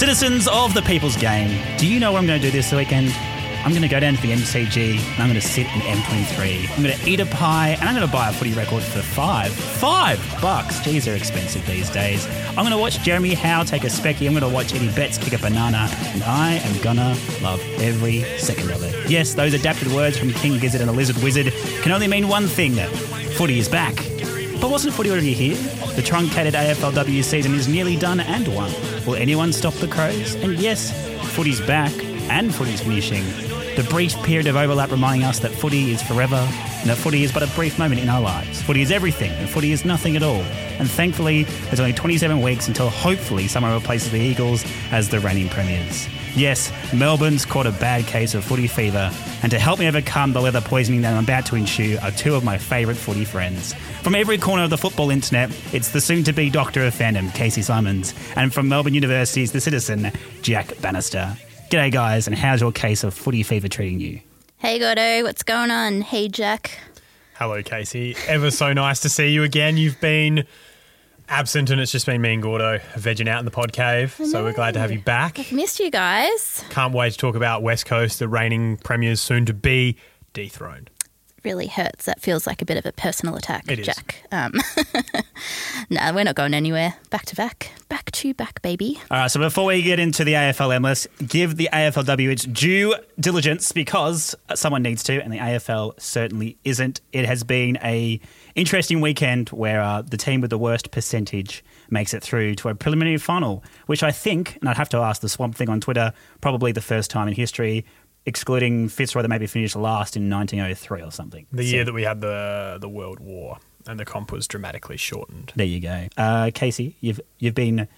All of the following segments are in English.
Citizens of the People's Game, do you know what I'm going to do this weekend? I'm going to go down to the MCG and I'm going to sit in M23. I'm going to eat a pie and I'm going to buy a footy record for five, five bucks. Jeez, they're expensive these days. I'm going to watch Jeremy Howe take a specky. I'm going to watch Eddie Betts kick a banana and I am going to love every second of it. Yes, those adapted words from King Gizzard and the Lizard Wizard can only mean one thing. Footy is back. But wasn't footy already here? The truncated AFLW season is nearly done and won. Will anyone stop the Crows? And yes, footy's back and footy's finishing. The brief period of overlap reminding us that footy is forever and that footy is but a brief moment in our lives. Footy is everything and footy is nothing at all. And thankfully, there's only 27 weeks until hopefully someone replaces the Eagles as the reigning premiers. Yes, Melbourne's caught a bad case of footy fever, and to help me overcome the leather poisoning that I'm about to ensue are two of my favourite footy friends. From every corner of the football internet, it's the soon to be Doctor of Fandom, Kasey Symons, and from Melbourne University's The Citizen, Jack Bannister. G'day, guys, and how's your case of footy fever treating you? Hey Gordo, what's going on? Hey Jack. Hello, Kasey. Ever so nice to see you again. You've been absent and it's just been me and Gordo vegging out in the pod cave. So we're glad to have you back. I've missed you guys. Can't wait to talk about West Coast, the reigning premiers soon to be dethroned. Really hurts. That feels like a bit of a personal attack, It. Jack. Um, no, we're not going anywhere. Back to back. Back to back, baby. All right, so before we get into the AFLM, let's give the AFLW its due diligence because someone needs to, and the AFL certainly isn't. It has been a interesting weekend where uh, the team with the worst percentage makes it through to a preliminary final, which I think, and I'd have to ask the Swamp Thing on Twitter, probably the first time in history, excluding Fitzroy that maybe finished last in 1903 or something. The So- year that we had the the World War and the comp was dramatically shortened. There you go. Uh, Kasey, you've you've been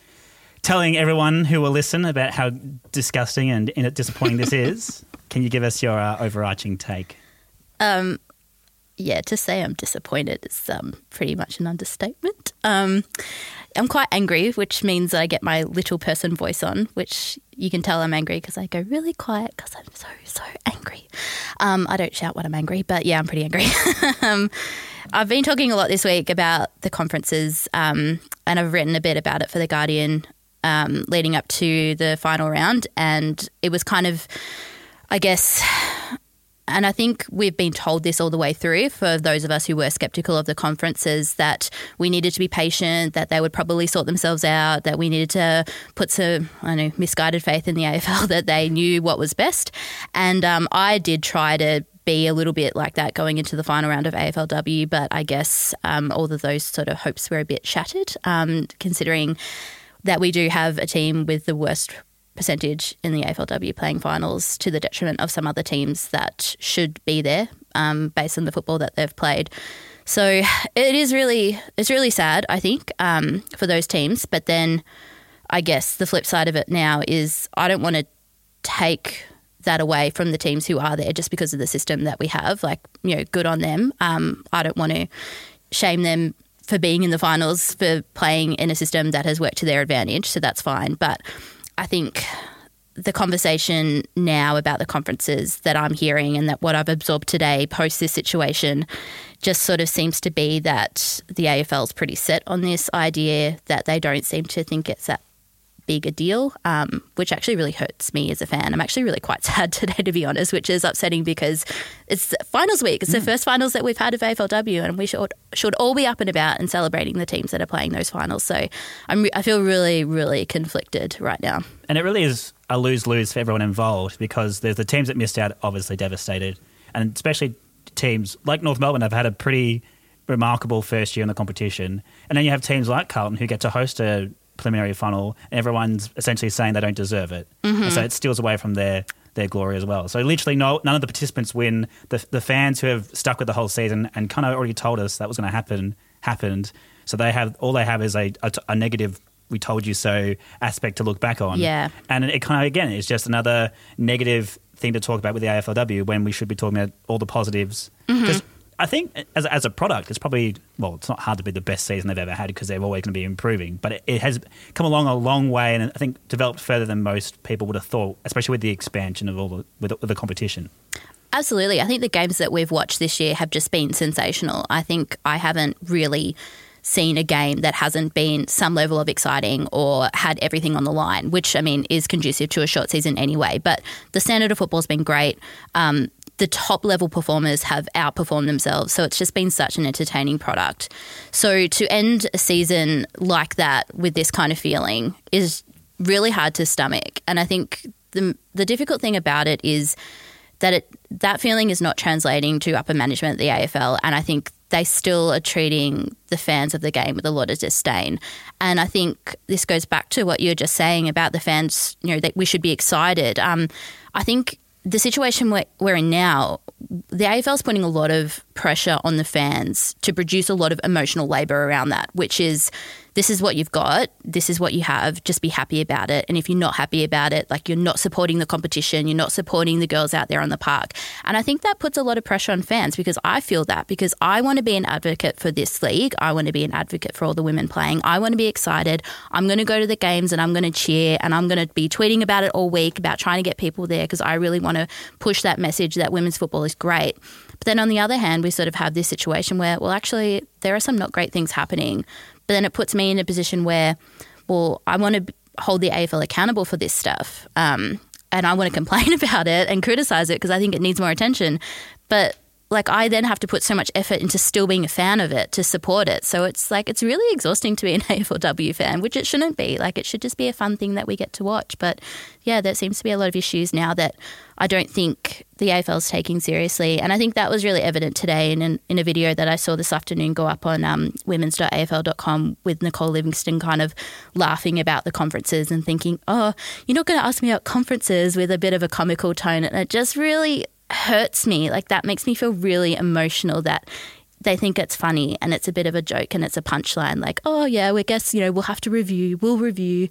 telling everyone who will listen about how disgusting and disappointing this is. Can you give us your uh, overarching take? Um, yeah, to say I'm disappointed is um, pretty much an understatement. Um, I'm quite angry, which means I get my little person voice on, which you can tell I'm angry because I go really quiet because I'm so, so angry. Um, I don't shout when I'm angry, but yeah, I'm pretty angry. um, I've been talking a lot this week about the conferences, um, and I've written a bit about it for The Guardian um, leading up to the final round. And it was kind of, I guess, and I think we've been told this all the way through for those of us who were skeptical of the conferences that we needed to be patient, that they would probably sort themselves out, that we needed to put some, I know, misguided faith in the AFL that they knew what was best. And um, I did try to be a little bit like that going into the final round of AFLW, but I guess um, all of those sort of hopes were a bit shattered, um, considering that we do have a team with the worst percentage in the AFLW playing finals to the detriment of some other teams that should be there um, based on the football that they've played. So it is really it's really sad, I think, um, for those teams. But then I guess the flip side of it now is I don't want to take that away from the teams who are there just because of the system that we have. Like, you know, good on them. Um, I don't want to shame them for being in the finals for playing in a system that has worked to their advantage. So that's fine. But I think the conversation now about the conferences that I'm hearing and that what I've absorbed today post this situation just sort of seems to be that the AFL is pretty set on this idea that they don't seem to think it's that big a deal, um, which actually really hurts me as a fan. I'm actually really quite sad today, to be honest, which is upsetting because it's finals week. It's the first finals that we've had of AFLW, and we should should all be up and about and celebrating the teams that are playing those finals. So I'm, I feel really, really conflicted right now. And it really is a lose lose for everyone involved because there's the teams that missed out, obviously devastated, and especially teams like North Melbourne have had a pretty remarkable first year in the competition. And then you have teams like Carlton who get to host a preliminary funnel, and everyone's essentially saying they don't deserve it. And so it steals away from their their glory as well. So literally, no, none of the participants win. The the fans who have stuck with the whole season and kind of already told us that was going to happen happened. So they have all they have is a, a, a negative. We told you so aspect to look back on. Yeah. And it kind of, again, is just another negative thing to talk about with the AFLW when we should be talking about all the positives. Mm-hmm. Because I think as, as a product, it's probably, well, it's not hard to be the best season they've ever had because they're always going to be improving. But it, it has come along a long way and I think developed further than most people would have thought, especially with the expansion of all the, with, with the competition. Absolutely. I think the games that we've watched this year have just been sensational. I think I haven't really seen a game that hasn't been some level of exciting or had everything on the line, which I mean is conducive to a short season anyway. But the standard of football's been great. Um, the top level performers have outperformed themselves. So it's just been such an entertaining product. So to end a season like that with this kind of feeling is really hard to stomach. And I think the the difficult thing about it is that it that feeling is not translating to upper management at the AFL, and I think they still are treating the fans of the game with a lot of disdain. And I think this goes back to what you're just saying about the fans. You know that we should be excited. Um, I think the situation we're, we're in now, the AFL is putting a lot of pressure on the fans to produce a lot of emotional labour around that, which is this is what you've got, this is what you have, just be happy about it. And if you're not happy about it, like you're not supporting the competition, you're not supporting the girls out there on the park. And I think that puts a lot of pressure on fans because I feel that because I want to be an advocate for this league. I want to be an advocate for all the women playing. I want to be excited. I'm going to go to the games and I'm going to cheer and I'm going to be tweeting about it all week about trying to get people there because I really want to push that message that women's football is great. But then on the other hand, we sort of have this situation where, well, actually, there are some not great things happening. But then it puts me in a position where, well, I want to hold the AFL accountable for this stuff. Um, and I want to complain about it and criticize it because I think it needs more attention. But like I then have to put so much effort into still being a fan of it to support it. So it's like it's really exhausting to be an AFLW fan, which it shouldn't be. Like it should just be a fun thing that we get to watch. But yeah, there seems to be a lot of issues now that I don't think the AFL is taking seriously. And I think that was really evident today in, in a video that I saw this afternoon go up on um, women's.afl.com with Nicole Livingstone kind of laughing about the conferences and thinking, oh, you're not going to ask me about conferences with a bit of a comical tone. And it just really hurts me. Like that makes me feel really emotional that they think it's funny and it's a bit of a joke and it's a punchline like oh yeah we guess you know we'll have to review we'll review.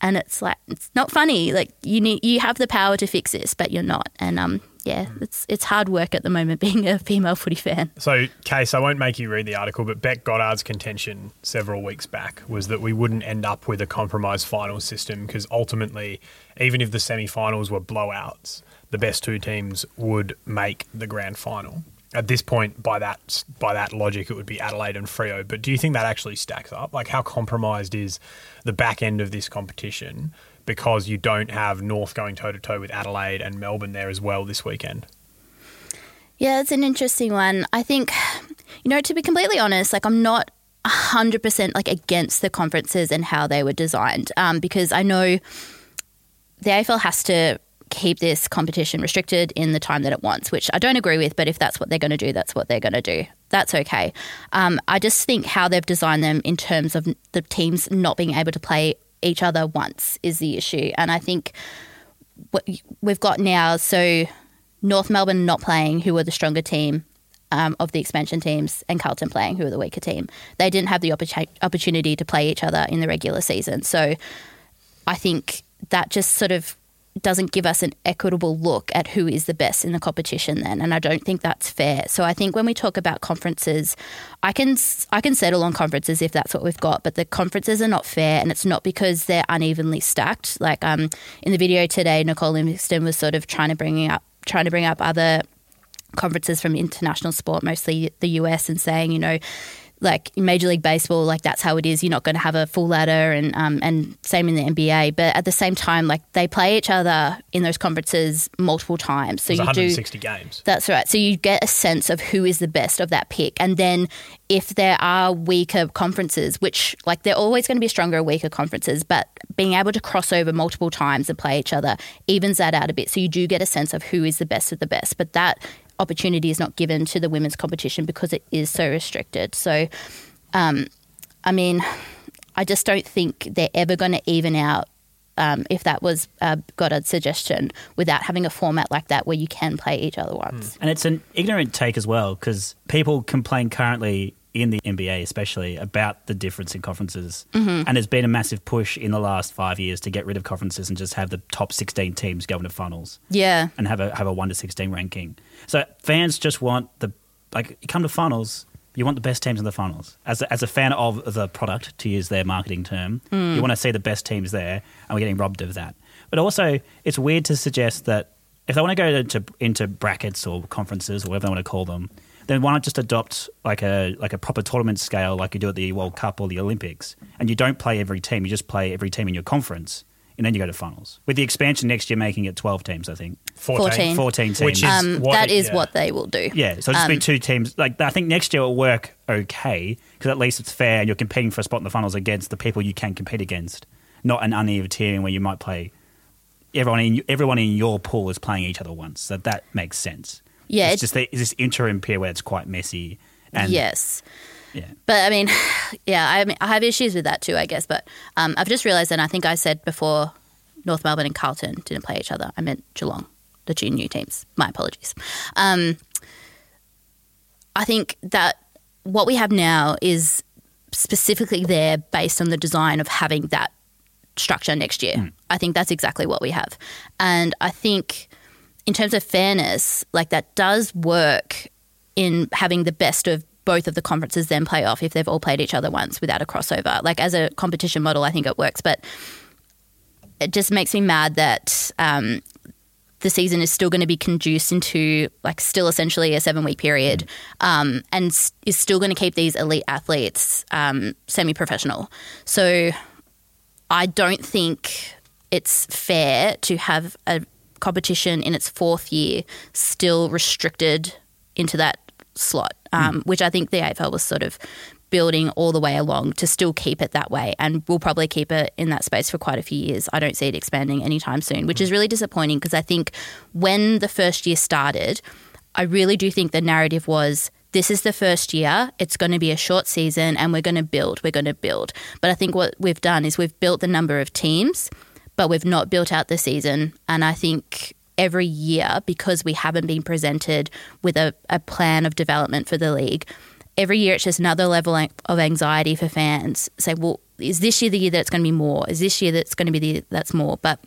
And it's like it's not funny. Like you need you have the power to fix this but you're not. And um yeah it's it's hard work at the moment being a female footy fan. So, Case, I won't make you read the article, but Bec Goddard's contention several weeks back was that we wouldn't end up with a compromised final system because ultimately, even if the semi finals were blowouts, the best two teams would make the grand final. At this point, by that by that logic, it would be Adelaide and Freo. But do you think that actually stacks up? Like, how compromised is the back end of this competition because you don't have North going toe to toe with Adelaide and Melbourne there as well this weekend? Yeah, it's an interesting one. I think, you know, to be completely honest, like I'm not 100% like against the conferences and how they were designed um, because I know the AFL has to keep this competition restricted in the time that it wants, which I don't agree with, but if that's what they're going to do, that's what they're going to do. That's okay. Um, I just think how they've designed them in terms of the teams not being able to play each other once is the issue. And I think what we've got now, so North Melbourne not playing, who were the stronger team um, of the expansion teams, and Carlton playing, who were the weaker team. They didn't have the opportu- opportunity to play each other in the regular season. So I think that just sort of doesn't give us an equitable look at who is the best in the competition then and I don't think that's fair. So I think when we talk about conferences I can I can settle on conferences if that's what we've got but the conferences are not fair and it's not because they're unevenly stacked like um in the video today Nicole Livingstone was sort of trying to bring up trying to bring up other conferences from international sport mostly the US and saying you know like in Major League Baseball, like that's how it is. You're not going to have a full ladder, and um, and same in the NBA. But at the same time, like they play each other in those conferences multiple times. So you do 160 games. that's right. So you get a sense of who is the best of that pick. And then if there are weaker conferences, which like they're always going to be stronger or weaker conferences, but being able to cross over multiple times and play each other evens that out a bit. So you do get a sense of who is the best of the best. But that opportunity is not given to the women's competition because it is so restricted. So, um, I mean, I just don't think they're ever going to even out. Um, if that was uh, Goddard's suggestion, without having a format like that where you can play each other once. And it's an ignorant take as well because people complain currently in the NBA, especially, about the difference in conferences. Mm-hmm. And there's been a massive push in the last five years to get rid of conferences and just have the top 16 teams go into finals Yeah, and have a have a one to 16 ranking. So fans just want the like you come to finals. You want the best teams in the finals. As a, as a fan of the product, to use their marketing term, Hmm. you want to see the best teams there, and we're getting robbed of that. But also, it's weird to suggest that if they want to go into into brackets or conferences or whatever they want to call them, then why not just adopt like a like a proper tournament scale like you do at the World Cup or the Olympics? And you don't play every team; you just play every team in your conference, and then you go to finals. With the expansion next year, making it twelve teams, I think 14. fourteen teams. Which is Um, what that it- is yeah. what they will do. yeah, so just be Um, two teams. Like I think next year it'll work okay because at least it's fair and you're competing for a spot in the finals against the people you can compete against, not an uneven team where you might play. Everyone in everyone in your pool is playing each other once, so that makes sense. Yeah, it's it- just the, it's this interim period where it's quite messy. And yes. yeah, But I mean, yeah, I mean, I have issues with that too, I guess. But um, I've just realised, and I think I said before, North Melbourne and Carlton didn't play each other. I meant Geelong, the two new teams. My apologies. Um, I think that what we have now is specifically there based on the design of having that structure next year. I think that's exactly what we have. And I think in terms of fairness, like that does work in having the best of both of the conferences then play off if they've all played each other once without a crossover. Like as a competition model, I think it works, but it just makes me mad that um, the season is still going to be conduced into like still essentially a seven week period um, and is still going to keep these elite athletes um, semi professional. So I don't think it's fair to have a competition in its fourth year still restricted into that slot, um, which I think the AFL was sort of building all the way along to still keep it that way. And we'll probably keep it in that space for quite a few years. I don't see it expanding anytime soon, which is really disappointing because I think when the first year started, I really do think the narrative was this is the first year, it's going to be a short season and we're going to build, we're going to build. But I think what we've done is we've built the number of teams, but we've not built out the season. And I think every year, because we haven't been presented with a, a plan of development for the league, every year it's just another level of anxiety for fans. Say, well, is this year the year that it's going to be more? Is this year that's going to be the that's more? But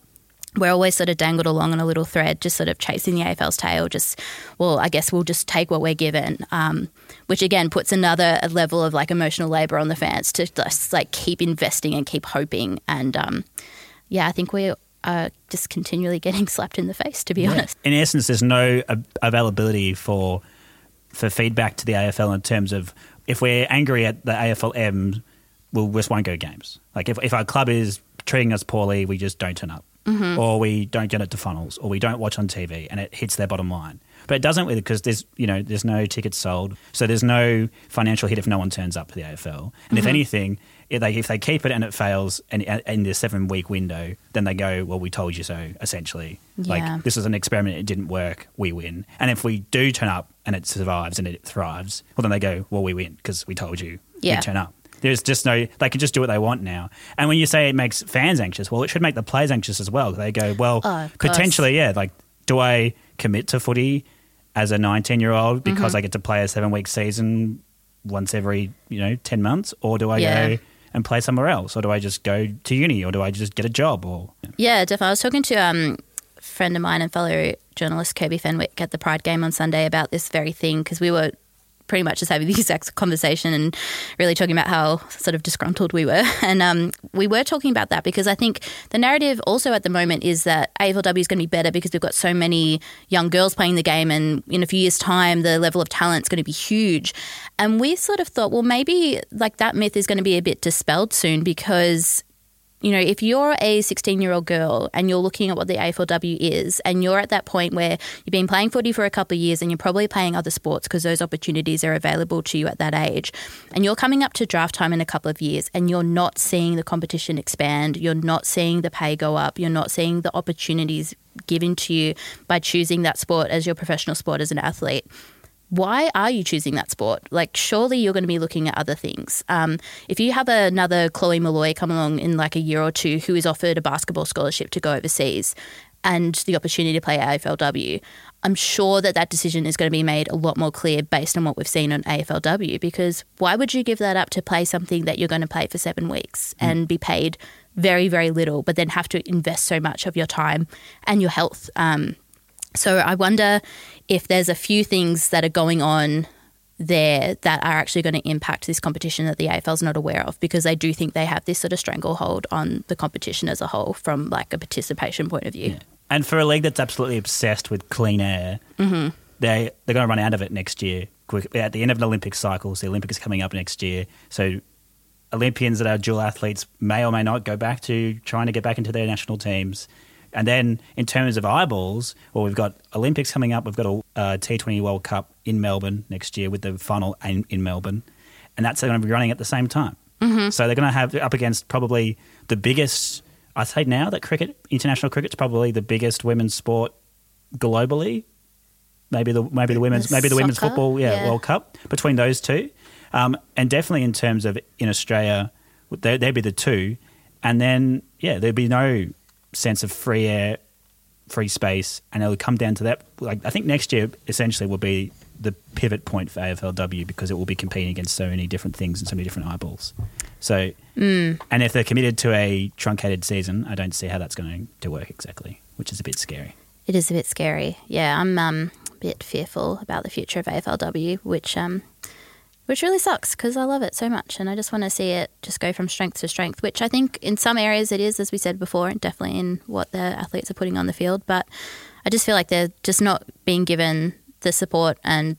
we're always sort of dangled along on a little thread, just sort of chasing the AFL's tail. Just, well, I guess we'll just take what we're given, um, which again puts another level of like emotional labor on the fans to just like keep investing and keep hoping. And um, yeah, I think we are just continually getting slapped in the face, to be honest. in essence, there's no availability for for feedback to the AFL in terms of if we're angry at the AFLM, um, we'll just won't go to games. Like if, if our club is treating us poorly, we just don't turn up, mm-hmm. or we don't get it to funnels, or we don't watch on TV, and it hits their bottom line. But it doesn't with because there's you know there's no tickets sold, so there's no financial hit if no one turns up for the AFL. And if mm-hmm. anything, if they if they keep it and it fails, and in the seven week window, then they go, well, we told you so. Essentially, Yeah. like this is an experiment; it didn't work. We win. And if we do turn up and it survives and it thrives, well, then they go, well, we win because we told you. Yeah. You turn up. There's just no. They can just do what they want now. And when you say it makes fans anxious, well, it should make the players anxious as well. They go, well, Oh, potentially, yeah. Like, do I commit to footy as a 19 year old because Mm-hmm. I get to play a seven week season once every you know 10 months, or do I Yeah. go and play somewhere else, or do I just go to uni, or do I just get a job, or Yeah, definitely. I was talking to um, a friend of mine and fellow journalist Kirby Fenwick at the Pride game on Sunday about this very thing because we were pretty much just having the exact conversation and really talking about how sort of disgruntled we were. And um, we were talking about that because I think the narrative also at the moment is that AFLW is going to be better because we've got so many young girls playing the game, and in a few years' time, the level of talent is going to be huge. And we sort of thought, well, maybe like that myth is going to be a bit dispelled soon because you know, if you're a 16 year old girl and you're looking at what the AFLW is, and you're at that point where you've been playing footy for a couple of years and you're probably playing other sports because those opportunities are available to you at that age, and you're coming up to draft time in a couple of years and you're not seeing the competition expand, you're not seeing the pay go up, you're not seeing the opportunities given to you by choosing that sport as your professional sport as an athlete why are you choosing that sport? Like, surely you're going to be looking at other things. Um, if you have another Chloe Molloy come along in like a year or two who is offered a basketball scholarship to go overseas and the opportunity to play AFLW, I'm sure that that decision is going to be made a lot more clear based on what we've seen on AFLW. Because why would you give that up to play something that you're going to play for seven weeks and be paid very, very little, but then have to invest so much of your time and your health? Um, so I wonder if there's a few things that are going on there that are actually going to impact this competition that the AFL's not aware of because I do think they have this sort of stranglehold on the competition as a whole from like a participation point of view. And for a league that's absolutely obsessed with clean air, Mm-hmm. they they're going to run out of it next year quick at the end of an Olympic cycle. So the Olympics is coming up next year. So Olympians that are dual athletes may or may not go back to trying to get back into their national teams. And then in terms of eyeballs, well, we've got Olympics coming up. We've got a uh, T20 World Cup in Melbourne next year with the final in, in Melbourne, and that's going to be running at the same time. Mm-hmm. So they're going to have up against probably the biggest. I say now that cricket, international cricket's probably the biggest women's sport globally. Maybe the maybe the women's maybe the women's football yeah, yeah. World Cup between those two, um, and definitely in terms of in Australia, they, they'd be the two, and then yeah, there'd be no sense of free air, free space, and it'll come down to that. Like I think next year essentially will be the pivot point for AFLW because it will be competing against so many different things and so many different eyeballs. So, and if they're committed to a truncated season, I don't see how that's going to work exactly, which is a bit scary. It is a bit scary. Yeah, I'm um, a bit fearful about the future of AFLW, which um, which really sucks because I love it so much, and I just want to see it just go from strength to strength. Which I think in some areas it is, as we said before, definitely in what the athletes are putting on the field. But I just feel like they're just not being given the support and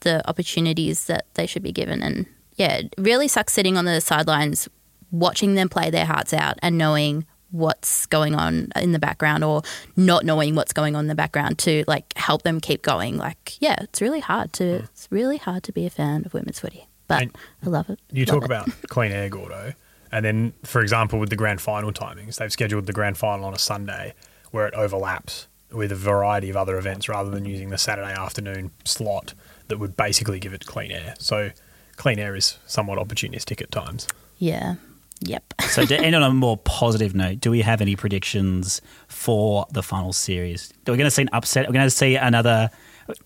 the opportunities that they should be given. And yeah, it really sucks sitting on the sidelines, watching them play their hearts out, and knowing what's going on in the background or not knowing what's going on in the background to like help them keep going like yeah it's really hard to hmm. it's really hard to be a fan of women's footy but And i love it You Love talk it. about clean air, Gordo, and then, for example, with the grand final timings, they've scheduled the grand final on a Sunday where it overlaps with a variety of other events rather than using the Saturday afternoon slot that would basically give it clean air. So, clean air is somewhat opportunistic at times. yeah yep So to end on a more positive note, do we have any predictions for the final series? Are we going to see an upset? Are we going to see another?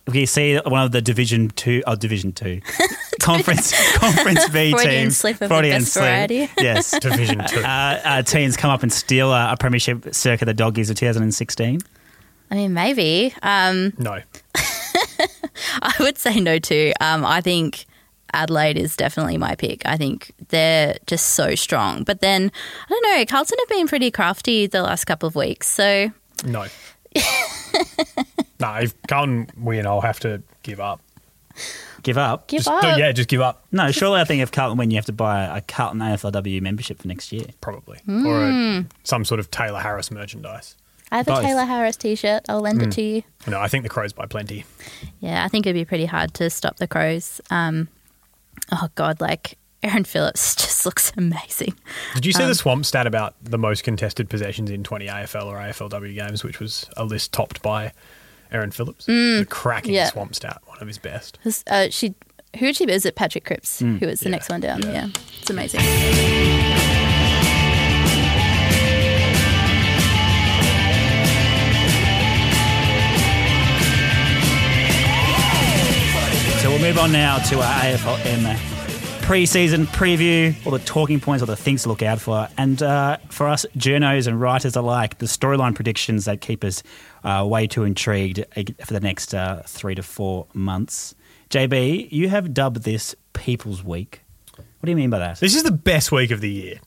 We're going to see one of the Division Two, oh Division Two, Conference Conference B Freudian teams, slip of the best variety. yes, Division two. uh, uh, teams come up and steal a, a premiership circa the Doggies of 2016. i mean maybe um no. i would say no too um i think Adelaide is definitely my pick. I think they're just so strong. But then, I don't know, Carlton have been pretty crafty the last couple of weeks. So, No. no, if Carlton win, I'll have to give up. Give up? give just, up. Yeah, just give up, No, surely I think if Carlton win, you have to buy a Carlton AFLW membership for next year. probably. Hmm. Or a, some sort of Tayla Harris merchandise. I have Both. a Tayla Harris t shirt. I'll lend Hmm. it to you. No, I think the Crows buy plenty. Yeah, I think it'd be pretty hard to stop the Crows. Um, oh, God, like Erin Phillips just looks amazing. Did you see Um, the swamp stat about the most contested possessions in 20 AFL or AFLW games, which was a list topped by Erin Phillips? the cracking Mm. yeah. swamp stat, one of his best. Uh, she, who did she? Is it Patrick Cripps? who was the yeah, next one down? yeah. Yeah. it's amazing. Move on now to our AFLM pre-season preview, all the talking points, all the things to look out for, and uh, for us journos and writers alike, the storyline predictions that keep us uh, way too intrigued uh, for the next uh, three to four months. JB, you have dubbed this People's Week. What do you mean by that? This is the best week of the year.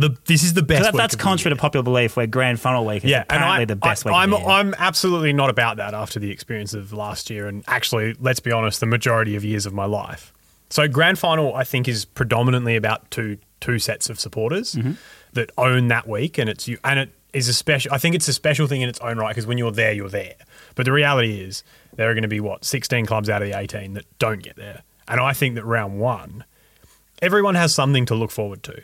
The This is the best that, that's contrary to popular belief, where Grand Final Week is yeah, apparently I, the best I, week. I'm, of the year. I'm absolutely not about that after the experience of last year, and actually, let's be honest, the majority of years of my life. So, grand final, I think, is predominantly about two two sets of supporters Mm-hmm. that own that week, and it's you, and it is a special. I think it's a special thing in its own right because when you're there, you're there. But the reality is, there are going to be what 16 clubs out of the 18 that don't get there, and I think that round one, everyone has something to look forward to.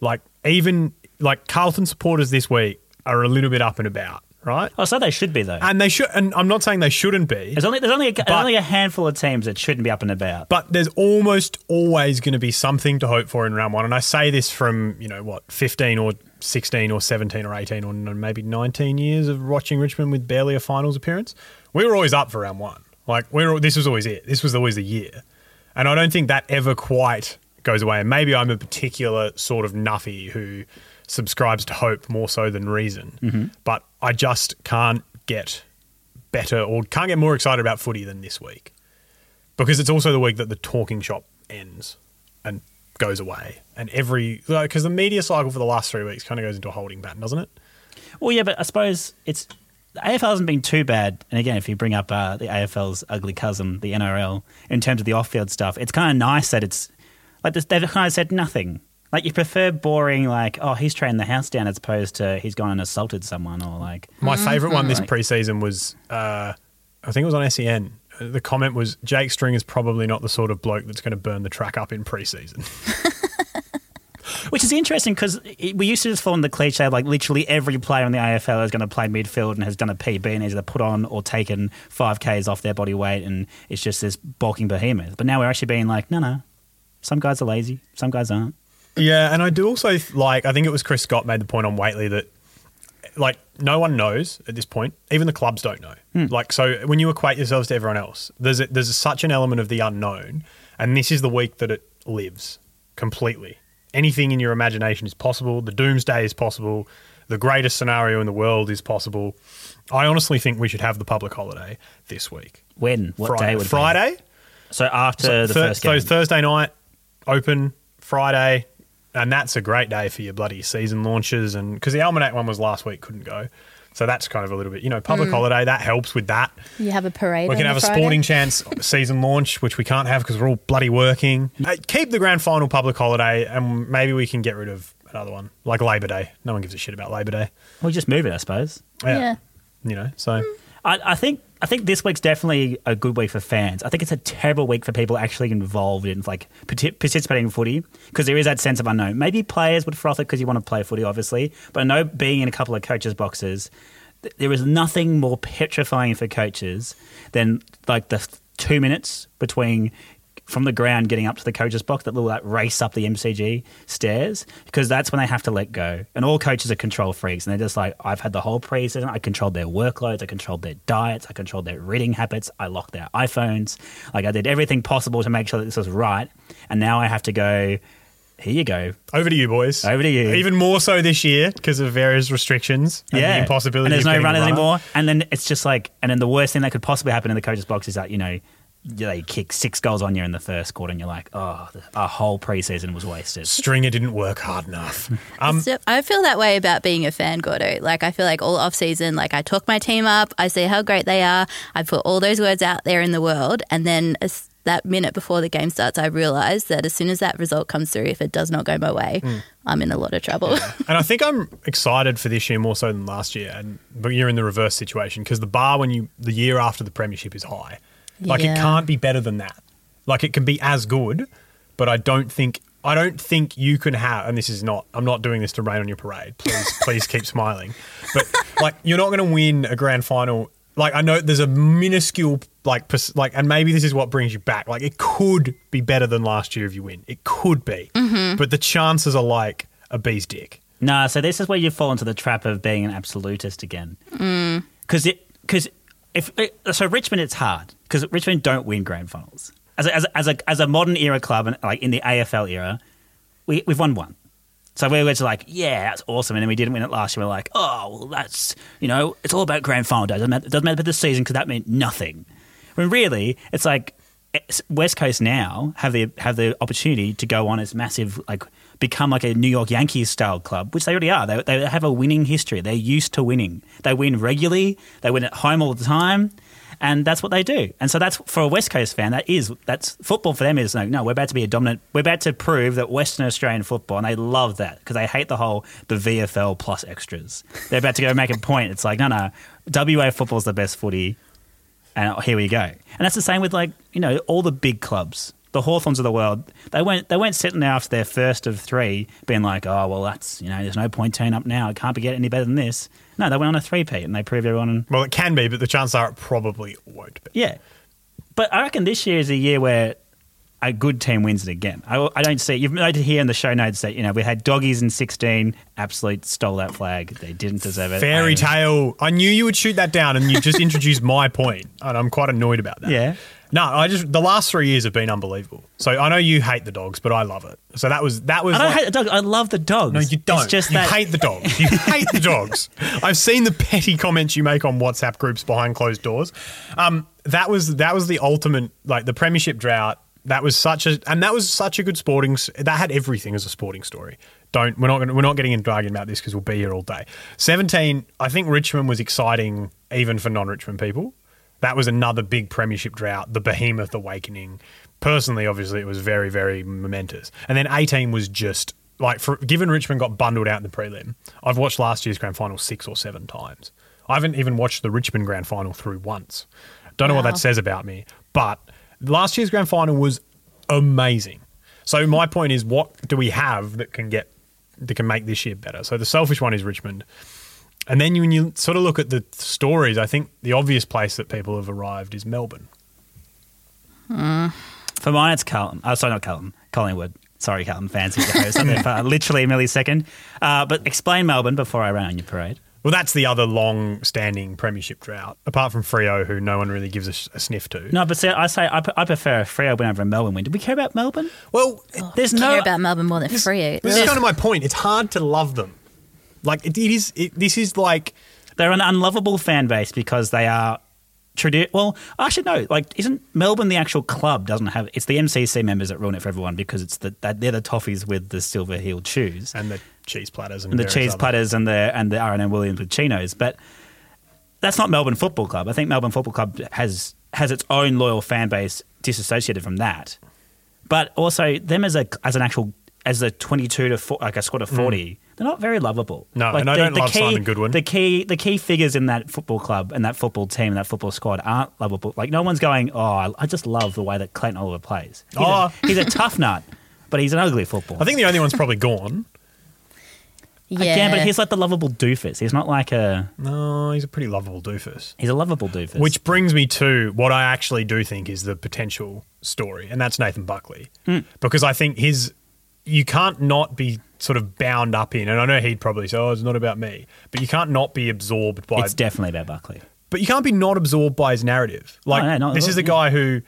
Like even like Carlton supporters this week are a little bit up and about, right? oh, so they should be though. And they should. And I'm not saying they shouldn't be, There's only there's only a, there's only a handful of teams that shouldn't be up and about. but there's almost always going to be something to hope for in round one. And I say this from you know what 15 or 16 or 17 or 18 or maybe 19 years of watching Richmond with barely a finals appearance. We were always up for round one. Like we were. This was always it. This was always the year. And I don't think that ever quite goes away. And maybe I'm a particular sort of nuffy who subscribes to hope more so than reason. But I just can't get better or can't get more excited about footy than this week because it's also the week that the talking shop ends and goes away. And every because the media cycle for the last three weeks kind of goes into a holding pattern, doesn't it? Well, yeah, but I suppose it's the AFL hasn't been too bad. And again, if you bring up uh, the AFL's ugly cousin, the NRL, in terms of the off-field stuff, it's kind of nice that it's like this- they've kind of said nothing. Like you prefer boring, like oh he's trained the house down, as opposed to he's gone and assaulted someone, or like My favourite one this Right. preseason was, uh, I think it was on SEN. The comment was, Jake Stringer is probably not the sort of bloke that's going to burn the track up in preseason. Which is interesting because we used to just fall in the cliche of like literally every player in the AFL is going to play midfield and has done a PB and has either put on or taken 5Ks off their body weight and it's just this bulking behemoth. But now we're actually being like, no, no, some guys are lazy, some guys aren't. Yeah, and I do also like. I think it was Chris Scott made the point on Whateley that like no one knows at this point. Even the clubs don't know. Hmm. Like so, when you equate yourselves to everyone else, there's a, there's such an element of the unknown, and this is the week that it lives completely. Anything in your imagination is possible. The doomsday is possible. The greatest scenario in the world is possible. I honestly think we should have the public holiday this week. When? What Friday. day would it be? Friday? So after So the first so. Thursday night, open Friday, and that's a great day for your bloody season launches. And because the Almanac one was last week, couldn't go, so that's kind of a little bit, you know, public holiday that helps with that. You have a parade. We can the have a Friday? sporting chance season launch, which we can't have because we're all bloody working. Uh, keep the grand final public holiday, and maybe we can get rid of another one like Labor Day. No one gives a shit about Labor Day. We'll just move it, I suppose. Yeah. you know. So I, I think I think this week's definitely a good week for fans. I think it's a terrible week for people actually involved in like participating in footy because there is that sense of unknown. Maybe players would froth it because you want to play footy, obviously, but I know being in a couple of coaches' boxes, th- there is nothing more petrifying for coaches than like the th- two minutes between from the ground getting up to the coach's box, that little like race up the MCG stairs, because that's when they have to let go. And all coaches are control freaks, and they're just like, I've had the whole preseason. I controlled their workloads, I controlled their diets, I controlled their reading habits, I locked their iPhones. Like I did everything possible to make sure that this was right. And now I have to go. Here you go. over to you, boys. Over to you. Even more so this year because of various restrictions. And yeah, the impossibility. And there's no runners runner. anymore. And then it's just like, and then the worst thing that could possibly happen in the coach's box is that you know they kick six goals on you in the first quarter, and you're like, oh, the, our whole preseason was wasted. Stringer didn't work hard enough. Um, So I feel that way about being a fan, Gordo. Like I feel like all off season, like I talk my team up, I say how great they are, I put all those words out there in the world, and then as that minute before the game starts, I realize that as soon as that result comes through, if it does not go my way, I'm in a lot of trouble. and I think I'm excited for this year more so than last year. And but you're in the reverse situation because the bar when you the year after the premiership is high. Like it can't be better than that. Like it can be as good, but I don't think I don't think you can have. And this is not. I'm not doing this to rain on your parade. Please, please keep smiling. But like you're not going to win a grand final. Like I know there's a minuscule like pers- like, and maybe this is what brings you back. Like it could be better than last year if you win. It could be, mm-hmm. but the chances are like a bee's dick. No, so this is where you fall into the trap of being an absolutist again. Mm. Because it because if so Richmond it's hard because Richmond don't win grand finals as a, as a, as a, as a modern era club and like in the AFL era, we we've won one. So we were just like, yeah, that's awesome, and then we didn't win it last year. We're like, oh, well, that's you know, it's all about grand final days. It doesn't matter, it doesn't matter about the season because that meant nothing. When really, it's like West Coast now have the have the opportunity to go on as massive like become like a New York Yankees style club, which they already are. They, they have a winning history. They're used to winning. They win regularly. They win at home all the time, and that's what they do. And so that's for a West Coast fan. That is that's football for them. Is like no, we're about to be a dominant. We're about to prove that Western Australian football, and they love that because they hate the whole the VFL plus extras. They're about to go make a point. It's like no, no, WA football's the best footy and here we go. And that's the same with like you know all the big clubs, the Hawthorns of the world. They weren't they weren't sitting there after their first of three, being like, oh well, that's you know there's no point turning up now. It can't be getting any better than this. No, they went on a three peat and they proved everyone. Well, it can be, but the chances are it probably won't be. Yeah, but I reckon this year is a year where a good team wins it again. I, I don't see. You've noted here in the show notes that you know we had doggies in sixteen, absolute stole that flag. They didn't deserve it. Fairy tale. I knew you would shoot that down, and you just introduced my point, and I'm quite annoyed about that. Yeah. No, I just the last three years have been unbelievable. So I know you hate the dogs, but I love it. So that was that was. I don't like- hate the dogs. I love the dogs. No, you don't. It's just you that hate the dogs. You hate the dogs. I've seen the petty comments you make on WhatsApp groups behind closed doors. Um, that was that was the ultimate, like the premiership drought. That was such a, and that was such a good sporting. That had everything as a sporting story. Don't we're not gonna, we're not getting into arguing about this because we'll be here all day. Seventeen, I think Richmond was exciting even for non-Richmond people. That was another big premiership drought, the behemoth awakening. Personally, obviously, it was very, very momentous. And then 18 was just like, for, given Richmond got bundled out in the prelim, I've watched last year's grand final six or seven times. I haven't even watched the Richmond grand final through once. Don't know what that says about me, but last year's grand final was amazing. So my point is, what do we have that can get that can make this year better? So the selfish one is Richmond, and then when you sort of look at the stories, I think the obvious place that people have arrived is Melbourne. For mine, it's Carlton. Oh, sorry, not Carlton. Collingwood. Sorry, Carlton fans. Who's the host? I'm there for literally a millisecond. Uh, but explain Melbourne before I ran on your parade. Well, that's the other long-standing premiership drought, apart from Freo, who no one really gives a, sh- a sniff to. No, but see, I say I, I prefer a Freo win over a Melbourne win. Do we care about Melbourne? Well, There's Care no. about Melbourne more than Freo. this is kind of my point. It's hard to love them. Like it, it is. It, this is like They're an unlovable fan base because they are. Tradi- well, actually, no. Like, isn't Melbourne the actual club? Doesn't have it's the MCC members that ruin it for everyone because it's the that they're the toffees with the silver heeled shoes. and the cheese platters and, and the cheese other- platters and the and the R and M Williams with chinos. But that's not Melbourne Football Club. I think Melbourne Football Club has has its own loyal fan base disassociated from that. But also them as a as an actual as a twenty two to four, like a squad of mm. forty, they're not very lovable. Mm. No, like and I don't love Simon Goodwin. The key the key figures in that football club and that football team and that football squad aren't lovable. Like no one's going, oh, I- I just love the way that Clayton Oliver plays. He's, Oh. a, he's a tough nut, but he's an ugly footballer. I think the only one's probably gone. yeah. Again, but he's like the lovable doofus. He's not like a No, he's a pretty lovable doofus. He's a lovable doofus. Which brings me to what I actually do think is the potential story, and that's Nathan Buckley. Hmm. Because I think his, you can't not be sort of bound up in, and I know he'd probably say, oh, it's not about me, but you can't not be absorbed by, it's definitely about Buckley. but you can't be not absorbed by his narrative. Like, no, not this is the yeah. guy who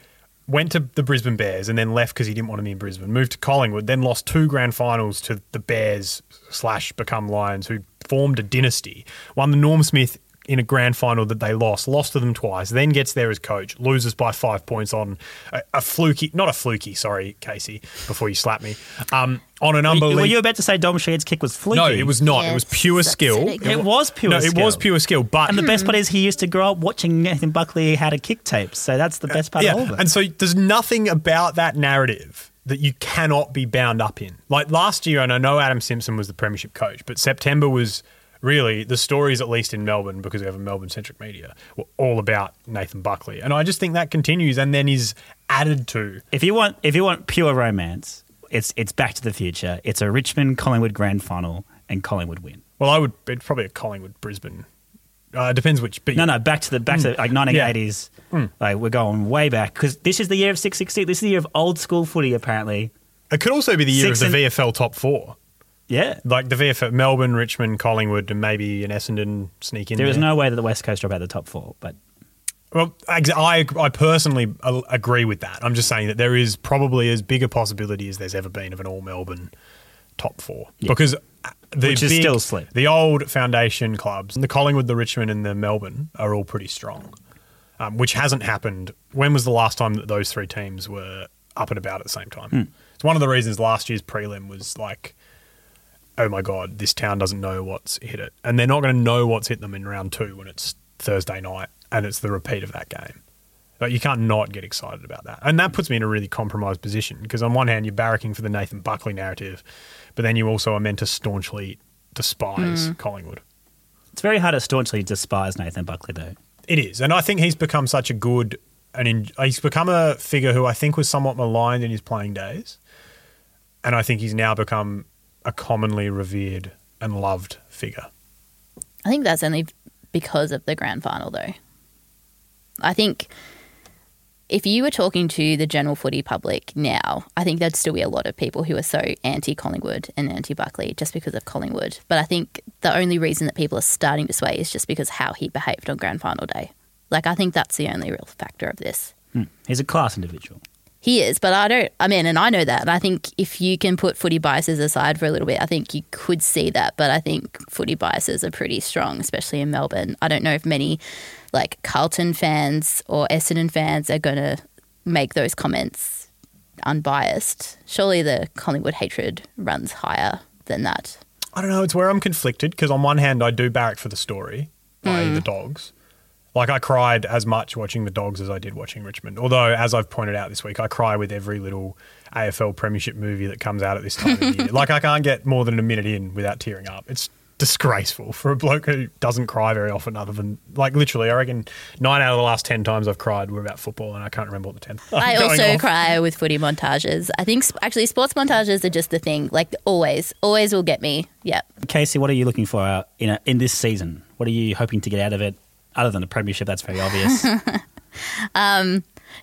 went to the Brisbane Bears and then left because he didn't want to be in Brisbane, moved to Collingwood, then lost two grand finals to the Bears slash become Lions, who formed a dynasty, won the Norm Smith in a grand final that they lost, lost to them twice, then gets there as coach, loses by five points on a, a fluky, not a fluky, sorry, Kasey, before you slap me, um, on an unbelievable. Were unbelievable. you were about to say Dom Sheed's kick was fluky? no, it was not. it was pure skill. it. It was pure no, skill. it was pure skill, but And the best part is he used to grow up watching Nathan Buckley how to kick tapes. So that's the best part yeah, of all of it. and so there's nothing about that narrative that you cannot be bound up in. Like last year, and I know Adam Simpson was the premiership coach, but September was really the stories, at least in Melbourne, because we have a Melbourne centric media, were all about Nathan Buckley, and I just think that continues, and then is added to. if you want if you want pure romance, it's it's Back to the Future. It's a Richmond Collingwood grand final and Collingwood win. Well, I would it's probably a Collingwood Brisbane. Uh, depends which. But No, no, back to the back to like 1980s. Like we're going way back because this is the year of 660. This is the year of old school footy. Apparently, it could also be the year Six of the and- VFL top four. Yeah. Like the VFL, Melbourne, Richmond, Collingwood, and maybe an Essendon sneak in there. There is no way that the West Coast drop out the top four, but Well, I I personally uh, agree with that. I'm just saying that there is probably as big a possibility as there's ever been of an all Melbourne top four Yeah. because uh, the Which is big- still slim. The old foundation clubs, the Collingwood, the Richmond, and the Melbourne are all pretty strong, um, which hasn't happened. When was the last time that those three teams were up and about at the same time? Hmm. It's one of the reasons last year's prelim was like. Oh my God! This town doesn't know what's hit it, and they're not going to know what's hit them in round two when it's Thursday night and it's the repeat of that game. Like you can't not get excited about that. And that puts me in a really compromised position because on one hand you're barracking for the Nathan Buckley narrative, but then you also are meant to staunchly despise mm. Collingwood. it's very hard to staunchly despise Nathan Buckley though. It is. And I think he's become such a good and in, he's become a figure who I think was somewhat maligned in his playing days. And I think he's now become a commonly revered and loved figure. I think that's only because of the grand final, though. I think if you were talking to the general footy public now, I think there'd still be a lot of people who are so anti Collingwood and anti Buckley just because of Collingwood. But I think the only reason that people are starting to sway is just because how he behaved on grand final day. Like, I think that's the only real factor of this. Hmm. He's a class individual. He is, but I don't. I mean, and I know that. And I think if you can put footy biases aside for a little bit, I think you could see that. But I think footy biases are pretty strong, especially in Melbourne. I don't know if many like Carlton fans or Essendon fans are going to make those comments unbiased. Surely the Collingwood hatred runs higher than that. I don't know. It's where I'm conflicted because on one hand, I do barrack for the story, i.e., the mm. dogs, Like I cried as much watching the Dogs as I did watching Richmond. Although, as I've pointed out this week, I cry with every little AFL Premiership movie that comes out at this time of year. Like I can't get more than a minute in without tearing up. It's disgraceful for a bloke who doesn't cry very often, other than like literally. I reckon nine out of the last ten times I've cried were about football, and I can't remember what the tenth. I also off. cry with footy montages. I think sp- actually sports montages are just the thing. Like always, always will get me. Yep. Kasey, what are you looking for uh, in a, in this season? What are you hoping to get out of it? Other than the premiership, that's very obvious.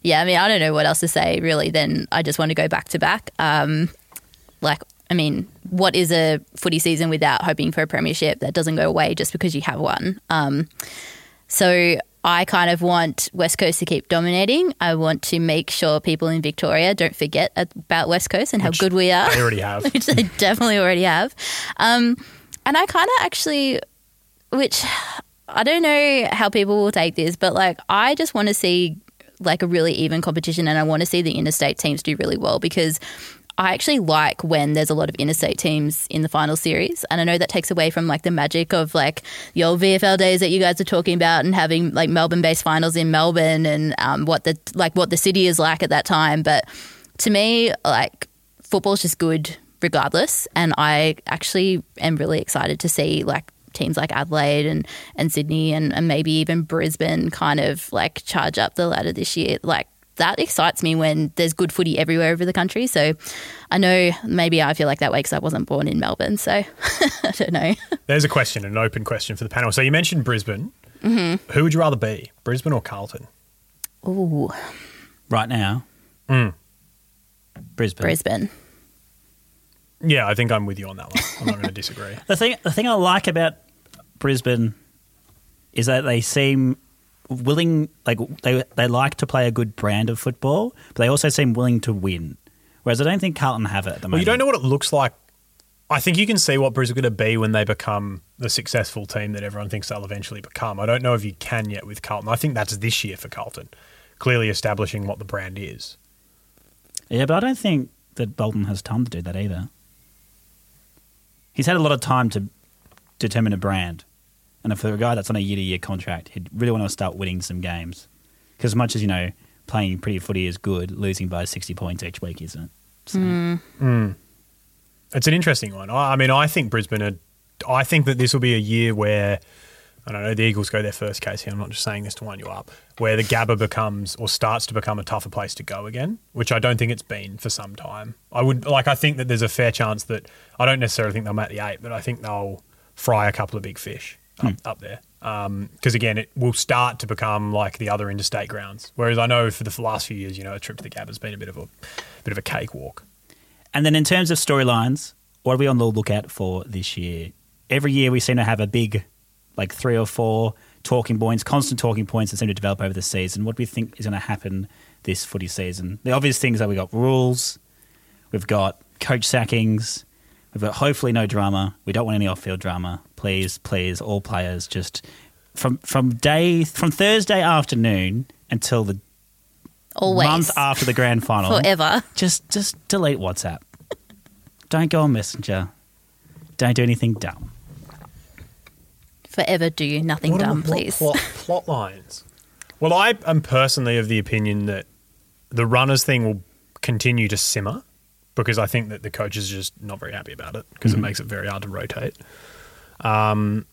Yeah, I mean, I don't know what else to say really. Then I just want to go back to back. Um, like, I mean, what is a footy season without hoping for a premiership that doesn't go away just because you have one? Um, so I kind of want West Coast to keep dominating. I want to make sure people in Victoria don't forget about West Coast and how good we are. They already have. which they definitely already have. Um, and I kind of actually, which I don't know how people will take this, but like I just want to see like a really even competition, and I want to see the interstate teams do really well because. I actually like when there's a lot of interstate teams in the final series, and I know that takes away from like the magic of like the old VFL days that you guys are talking about, and having like Melbourne-based finals in Melbourne, and um, what the like what the city is like at that time. But to me, like football's just good regardless. And I actually am really excited to see like teams like Adelaide and, and Sydney and, and maybe even Brisbane kind of like charge up the ladder this year. Like that excites me when there's good footy everywhere over the country. So I know maybe I feel like that way because I wasn't born in Melbourne. So I don't know. There's a question, an open question for the panel. So you mentioned Brisbane. Mm-hmm. Who would you rather be, Brisbane or Carlton? Ooh, right now, Mm. Brisbane. Brisbane. Yeah, I think I'm with you on that one. I'm not going to disagree. The thing, the thing I like about Brisbane is that they seem willing, like they they like to play a good brand of football, but they also seem willing to win. Whereas I don't think Carlton have it at the moment. Well, you don't know what it looks like. I think you can see what Brisbane are going to be when they become the successful team that everyone thinks they'll eventually become. I don't know if you can yet with Carlton. I think that's this year for Carlton, clearly establishing what the brand is. Yeah, but I don't think that Bolton has time to do that either. He's had a lot of time to determine a brand, and for a guy that's on a year-to-year contract, he'd really want to start winning some games. Because as much as you know, playing pretty footy is good, losing by sixty points each week isn't. So, mm. hmm. It's an interesting one. I, I mean, I think Brisbane are. I think that this will be a year where I don't know the Eagles go their first case here. I'm not just saying this to wind you up. Where the Gabba becomes or starts to become a tougher place to go again, which I don't think it's been for some time. I would like. I think that there's a fair chance that I don't necessarily think they'll make the eight, but I think they'll fry a couple of big fish up, hmm. up there. Um, because again, it will start to become like the other interstate grounds. Whereas I know for the last few years, you know, a trip to the Gabba has been a bit of a bit of a cakewalk. And then in terms of storylines, what are we on the lookout for this year? Every year we seem to have a big, like three or four talking points, constant talking points that seem to develop over the season. What do we think is going to happen this footy season? The obvious things are we've got rules, we've got coach sackings, we've got hopefully no drama. We don't want any off-field drama. Please, please, all players just from from day from Thursday afternoon until the Always. month after the grand final. Forever. Just just delete WhatsApp. Don't go on Messenger. Don't do anything dumb. Forever do nothing What dumb, please. Plot, plot lines. Well, I am personally of the opinion that the runners thing will continue to simmer because I think that the coaches are just not very happy about it because Mm-hmm. it makes it very hard to rotate. Um,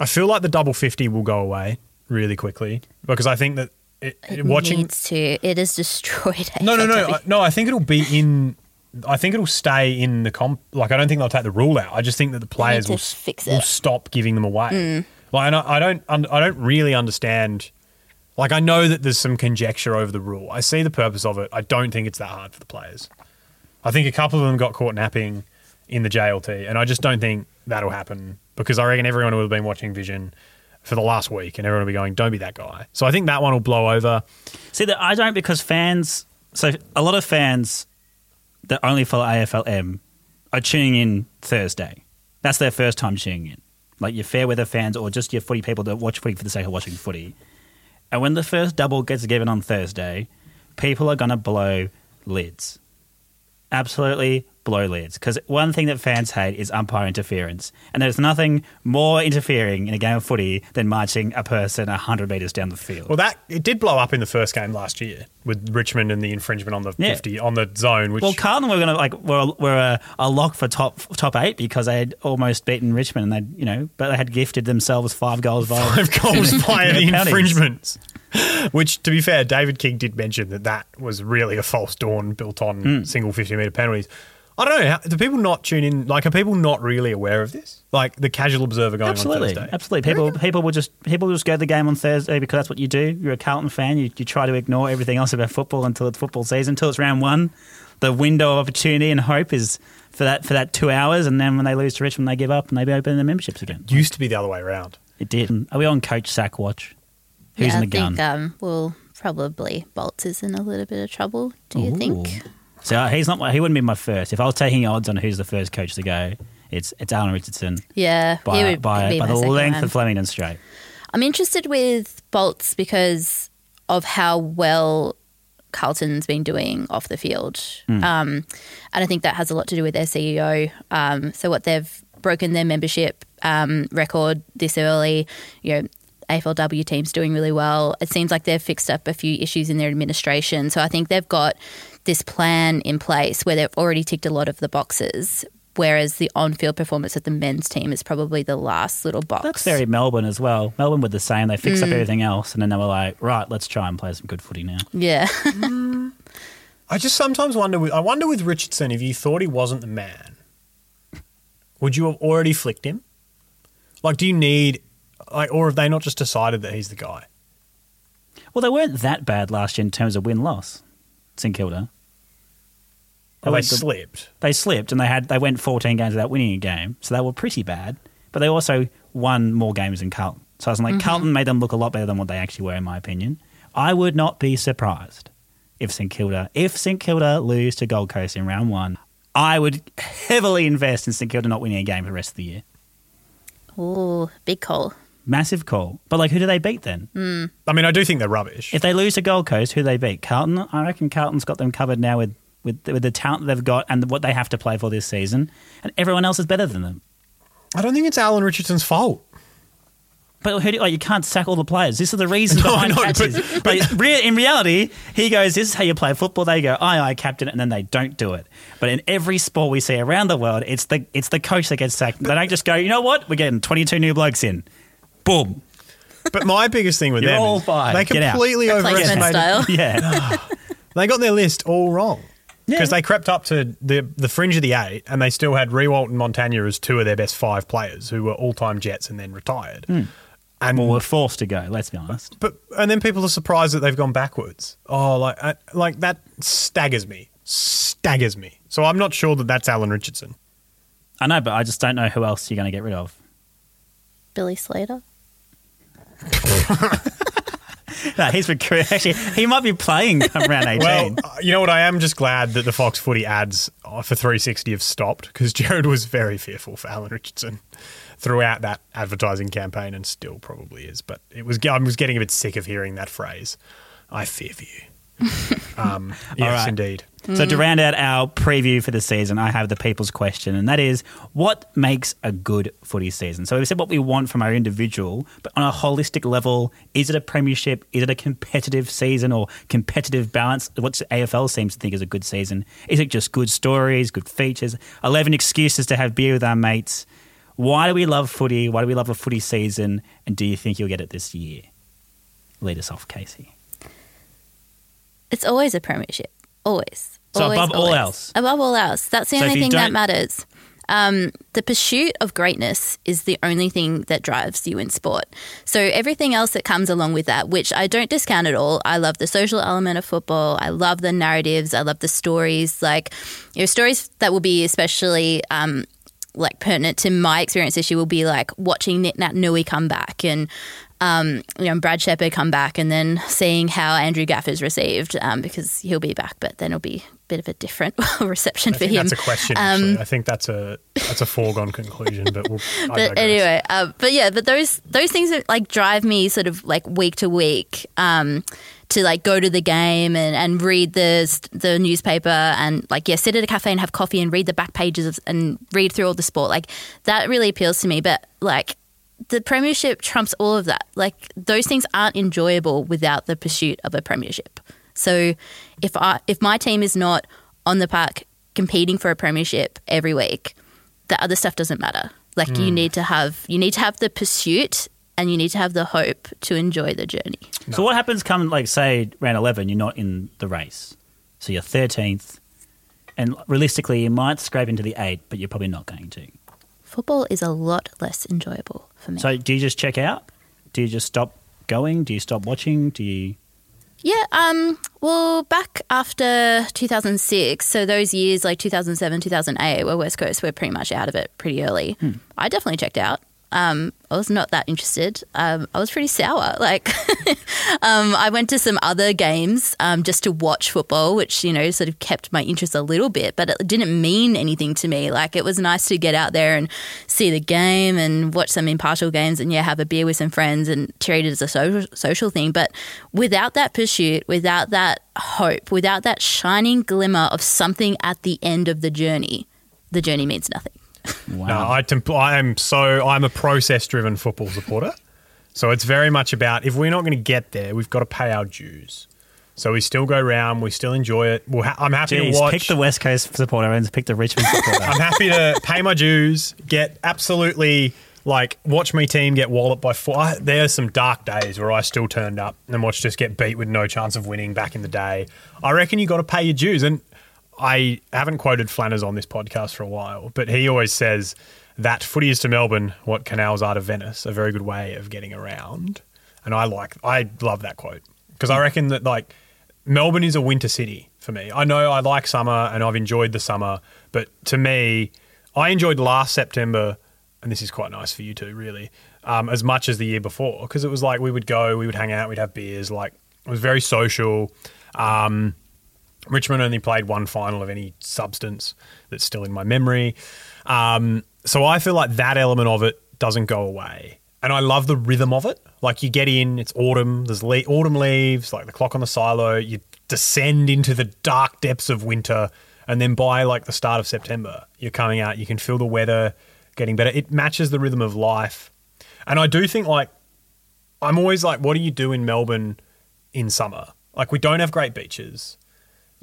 I feel like the double 50 will go away really quickly because I think that it, It watching. needs to. It is destroyed. No, no, no. I- no. I think it'll be in. I think it'll stay in the comp. Like I don't think they'll take the rule out. I just think that the players will, fix it. Mm. stop giving them away. Like and I, I don't. I don't really understand. Like I know that there's some conjecture over the rule. I see the purpose of it. I don't think it's that hard for the players. I think a couple of them got caught napping in the JLT, and I just don't think that'll happen because I reckon everyone will have been watching Vision for the last week, and everyone will be going, "Don't be that guy." So I think that one will blow over. See that I don't because fans. So a lot of fans that only follow AFLM are tuning in Thursday. That's their first time tuning in. Like your fair weather fans or just your footy people that watch footy for the sake of watching footy. And when the first double gets given on Thursday, people are going to blow lids. Absolutely blow leads. Because one thing that fans hate is umpire interference. And there's nothing more interfering in a game of footy than marching a person 100 metres down the field. Well, that it did blow up in the first game last year with Richmond and the infringement on the Yeah. 50 on the zone. Which Well, Carlton were going to like were, were a, a lock for top top eight because they had almost beaten Richmond, and they you know, but they had gifted themselves five goals via five goals via the infringements. Which, to be fair, David King did mention that that was really a false dawn built on Hmm. single 50 metre penalties. I don't know. how- Do people not tune in? Like, are people not really aware of this? Like the casual observer going Absolutely, on Thursday? absolutely. People people will just people will just go to the game on Thursday because that's what you do. You're a Carlton fan. You, you try to ignore everything else about football until it's football season, until it's round one. The window of opportunity and hope is for that for that two hours, and then when they lose to Richmond, they give up and they open their memberships again. It Used to be the other way around. It did. Are we on coach sack watch? Who's yeah, in the I gun? think um, well, probably Bolts is in a little bit of trouble. Do you think? So uh, he's not. He wouldn't be my first. If I was taking odds on who's the first coach to go, it's it's Alan Richardson Yeah, he by would by, by the length of Flemington Straight. I'm interested with Bolts because of how well Carlton's been doing off the field. Hmm. Um, and I think that has a lot to do with their CEO. Um, so, what they've broken their membership um, record this early, you know. AFLW team's doing really well. It seems like they've fixed up a few issues in their administration. So I think they've got this plan in place where they've already ticked a lot of the boxes. Whereas the on-field performance of the men's team is probably the last little box. That's very Melbourne as well. Melbourne were the same. They fixed up mm. everything else, and then they were like, right, let's try and play some good footy now. yeah. Mm. I just sometimes wonder. I wonder with Richardson if you thought he wasn't the man, would you have already flicked him? Like, do you need, like, or have they not just decided that he's the guy? Well, they weren't that bad last year in terms of win loss. St Kilda. Or they the- slipped. They slipped, and they had they went 14 games without winning a game, so they were pretty bad. But they also won more games than Carlton. So I was like, mm-hmm. Carlton made them look a lot better than what they actually were, in my opinion. I would not be surprised if St Kilda if St Kilda lose to Gold Coast in round one. I would heavily invest in St Kilda not winning a game for the rest of the year. Ooh, big call. Massive call. But like, who do they beat then? Hmm. I mean, I do think they're rubbish. If they lose to Gold Coast, who do they beat? Carlton. I reckon Carlton's got them covered now with, with with the talent they've got and what they have to play for this season, and everyone else is better than them. I don't think it's Alan Richardson's fault. But who do, like, you can't sack all the players. This is the reason No, behind no, catches. like, rea- in reality, he goes, "This is how you play football." They go, "Aye, aye, captain," and then they don't do it. But in every sport we see around the world, it's the it's the coach that gets sacked. They don't just go, "You know what? We're getting twenty two new blokes in." Boom. But my biggest thing with You're them all is fired. they completely overestimated. style. Yeah. They got their list all wrong. Yeah. Because they crept up to the the fringe of the eight, and they still had Riewoldt and Montagna as two of their best five players, who were all time Jets and then retired. Hmm. And well, we're forced to go. Let's be honest. but and then people are surprised that they've gone backwards. Oh, like I, like that staggers me, staggers me. So I'm not sure that that's Alan Richardson. I know, but I just don't know who else you're going to get rid of. Billy Slater. No, he's recruit. Actually, he might be playing around eighteen. Well, uh, you know what? I am just glad that the Fox Footy ads uh, for 360 have stopped because Jared was very fearful for Alan Richardson throughout that advertising campaign, and still probably is. But it was I was getting a bit sick of hearing that phrase. I fear for you. um, yes, right. indeed. So to round out our preview for the season, I have the people's question, and that is, what makes a good footy season? So we said what we want from our individual, but on a holistic level, is it a premiership? Is it a competitive season or competitive balance? What the AFL seems to think is a good season? Is it just good stories, good features, eleven excuses to have beer with our mates? Why do we love footy? Why do we love a footy season? And do you think you'll get it this year? Lead us off, Kasey. It's always a premiership. Always. So Always, above all else? Above all else. That's the So only thing that matters. Um, the pursuit of greatness is the only thing that drives you in sport. So everything else that comes along with that, which I don't discount at all. I love the social element of football. I love the narratives. I love the stories. Like, you know, stories that will be especially um, like pertinent to my experience this year will be like watching Nic Naitanui come back and um, you know Brad Sheppard come back and then seeing how Andrew Gaff is received um, because he'll be back, but then it'll be a bit of a different reception I for think him. that's a question. Um, Actually, I think that's a that's a foregone conclusion. But we'll, but anyway, uh, but yeah, but those those things that like drive me sort of like week to week um, to like go to the game and, and read the the newspaper and like yeah, sit at a cafe and have coffee and read the back pages of, and read through all the sport. Like that really appeals to me. But like the premiership trumps all of that. Like those things aren't enjoyable without the pursuit of a premiership. So if I if my team is not on the park competing for a premiership every week, the other stuff doesn't matter. Like you hmm. need to have you need to have the pursuit and you need to have the hope to enjoy the journey. So what happens come like say round eleven, you're not in the race, so you're thirteenth, and realistically you might scrape into the eight, but you're probably not going to. Football is a lot less enjoyable for me. So do you just check out? Do you just stop going? Do you stop watching? Do you? Yeah, um, well, back after 2006, so those years like 2007, 2008, where West Coast were pretty much out of it pretty early, I definitely checked out. Um, I was not that interested. Um, I was pretty sour. Like, um, I went to some other games um, just to watch football, which, you know, sort of kept my interest a little bit, but it didn't mean anything to me. Like, it was nice to get out there and see the game and watch some impartial games and, yeah, have a beer with some friends and treat it as a social, social thing. But without that pursuit, without that hope, without that shining glimmer of something at the end of the journey, the journey means nothing. Wow. No, I, temp- I am so I'm a process driven football supporter. So it's very much about if we're not going to get there, we've got to pay our dues. So we still go round, we still enjoy it. We'll ha- I'm happy Jeez, to watch. pick the West Coast supporter and pick the Richmond supporter. I'm happy to pay my dues, get absolutely like watch my team get walloped by four. I, there are some dark days where I still turned up and watched us get beat with no chance of winning back in the day. I reckon you got to pay your dues, and I haven't quoted Flanners on this podcast for a while, but he always says that footy is to Melbourne what canals are to Venice, a very good way of getting around. And I like, I love that quote because I reckon that like Melbourne is a winter city for me. I know I like summer and I've enjoyed the summer, but to me, I enjoyed last September, and this is quite nice for you too, really, um, as much as the year before because it was like we would go, we would hang out, we'd have beers, like it was very social. Um, Richmond only played one final of any substance that's still in my memory. Um, so I feel like that element of it doesn't go away. And I love the rhythm of it. Like you get in, it's autumn, there's le- autumn leaves, like the clock on the silo, you descend into the dark depths of winter. And then by like the start of September, you're coming out, you can feel the weather getting better. It matches the rhythm of life. And I do think like, I'm always like, what do you do in Melbourne in summer? Like we don't have great beaches.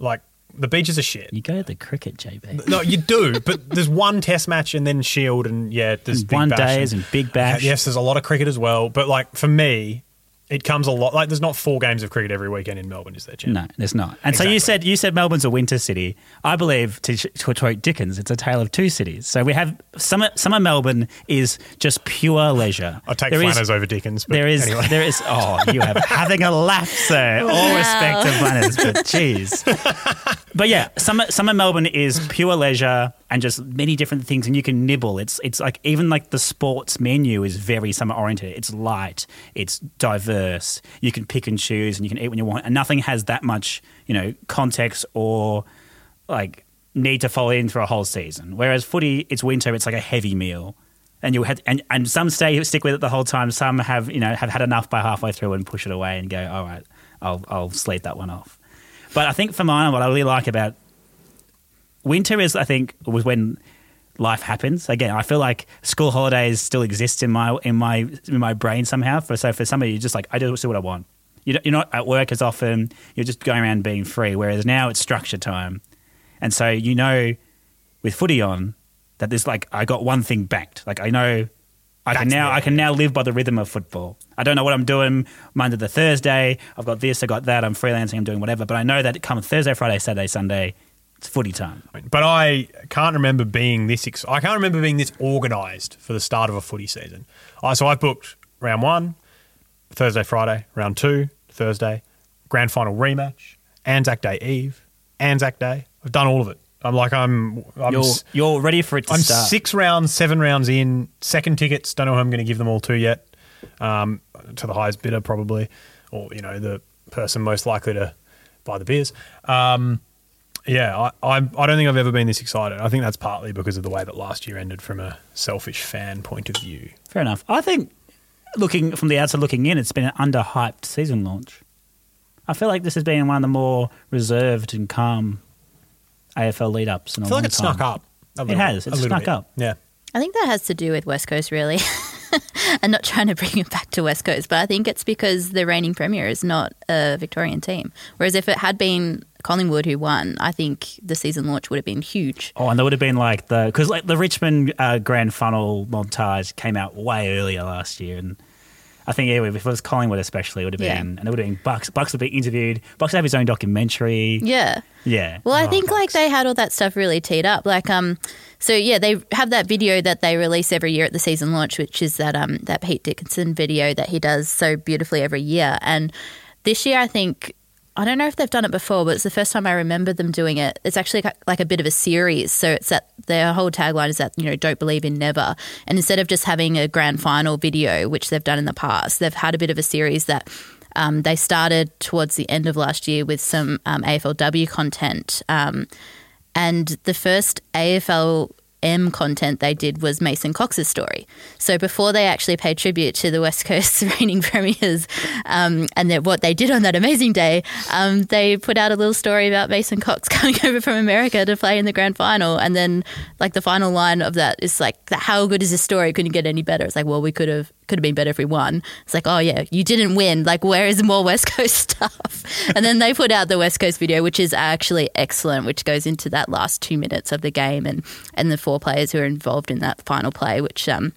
Like the beaches are shit. you go to the cricket, JB. No, you do, but there's one test match and then Shield and yeah, there's Big One Bash days and Big Bash. Yes, there's a lot of cricket as well, but like for me, it comes a lot. Like there's not four games of cricket every weekend in Melbourne, is there? Jim? No, there's not. And so you said you said Melbourne's a winter city. I believe to, to quote Dickens, it's a tale of two cities. So we have summer. Summer Melbourne is just pure leisure. I'll take There is- Flanners over Dickens. But There is, anyway. there is. Oh, you have having a laugh, sir. All Wow. respect to Flanners, but jeez. But yeah, summer summer Melbourne is pure leisure and just many different things, and you can nibble. It's it's like even like the sports menu is very summer oriented. It's light, it's diverse. You can pick and choose, and you can eat when you want, and nothing has that much you know context or like need to follow in for a whole season. Whereas footy, it's winter, it's like a heavy meal. And you had and, and some stay stick with it the whole time. Some have you know have had enough by halfway through and push it away and go, all right, I'll I'll sleep that one off. But I think for mine, what I really like about winter is I think was when life happens. Again, I feel like school holidays still exist in my in my in my brain somehow. For so for somebody, you're just like I do what I want. you you're not at work as often. You're just going around being free. Whereas now it's structure time, and so you know, with footy on, that there's like I got one thing banked. Like I know. I can now I can now live by the rhythm of football. I don't know what I'm doing Monday to Thursday. I've got this, I got that. I'm freelancing. I'm doing whatever. But I know that come Thursday, Friday, Saturday, Sunday, it's footy time. But I can't remember being this. Ex- I can't remember being this organised for the start of a footy season. Uh, so I booked round one, Thursday, Friday. Round two, Thursday. Grand final rematch. Anzac Day Eve. Anzac Day. I've done all of it. I'm like I'm. I'm You're you're ready for it to I'm start. six rounds, seven rounds in. Second tickets. Don't know who I'm going to give them all to yet. Um, to the highest bidder, probably, or you know the person most likely to buy the beers. Um, Yeah, I, I, I don't think I've ever been this excited. I think that's partly because of the way that last year ended from a selfish fan point of view. Fair enough. I think looking from the outside looking in, it's been an underhyped season launch. I feel like this has been one of the more reserved and calm AFL lead ups I a I feel long like it time. snuck up. a It has. bit, It's a snuck bit. up. Yeah. I think that has to do with West Coast, really. and not trying to bring it back to West Coast, but I think it's because the reigning premier is not a Victorian team. Whereas if it had been Collingwood who won, I think the season launch would have been huge. Oh, and there would have been like the because like the Richmond uh, Grand Final montage came out way earlier last year, and I think yeah, if it was Collingwood especially, it would have Yeah. been and it would have been Bucks. Bucks would be interviewed. Bucks would have his own documentary. Yeah. Yeah. Well, I Oh, think like they had all that stuff really teed up. Like, um, so yeah, they have that video that they release every year at the season launch, which is that um that Pete Dickinson video that he does so beautifully every year. And this year, I think I don't know if they've done it before, but it's the first time I remember them doing it. It's actually like a bit of a series. So it's that their whole tagline is that you know don't believe in never. And instead of just having a grand final video, which they've done in the past, they've had a bit of a series that. Um, they started towards the end of last year with some um, AFLW content. Um, and the first AFL M content they did was Mason Cox's story. So before they actually paid tribute to the West Coast reigning premiers um, and what they did on that amazing day, um, they put out a little story about Mason Cox coming over from America to play in the grand final. And then, like the final line of that is like, "How good is this story? Couldn't get any better." It's like, well, we could have could have been better if we won. It's like, oh yeah, you didn't win. Like, where is more West Coast stuff? and then they put out the West Coast video, which is actually excellent, which goes into that last two minutes of the game and and the four players who are involved in that final play, which um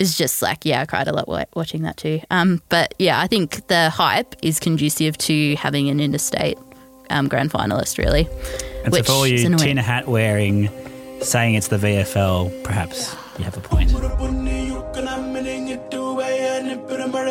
is just like yeah, I cried a lot watching that too. Um, but yeah, I think the hype is conducive to having an interstate um, grand finalist, really. And so which for all is you annoying. tin hat wearing, saying it's the VFL, perhaps you have a point.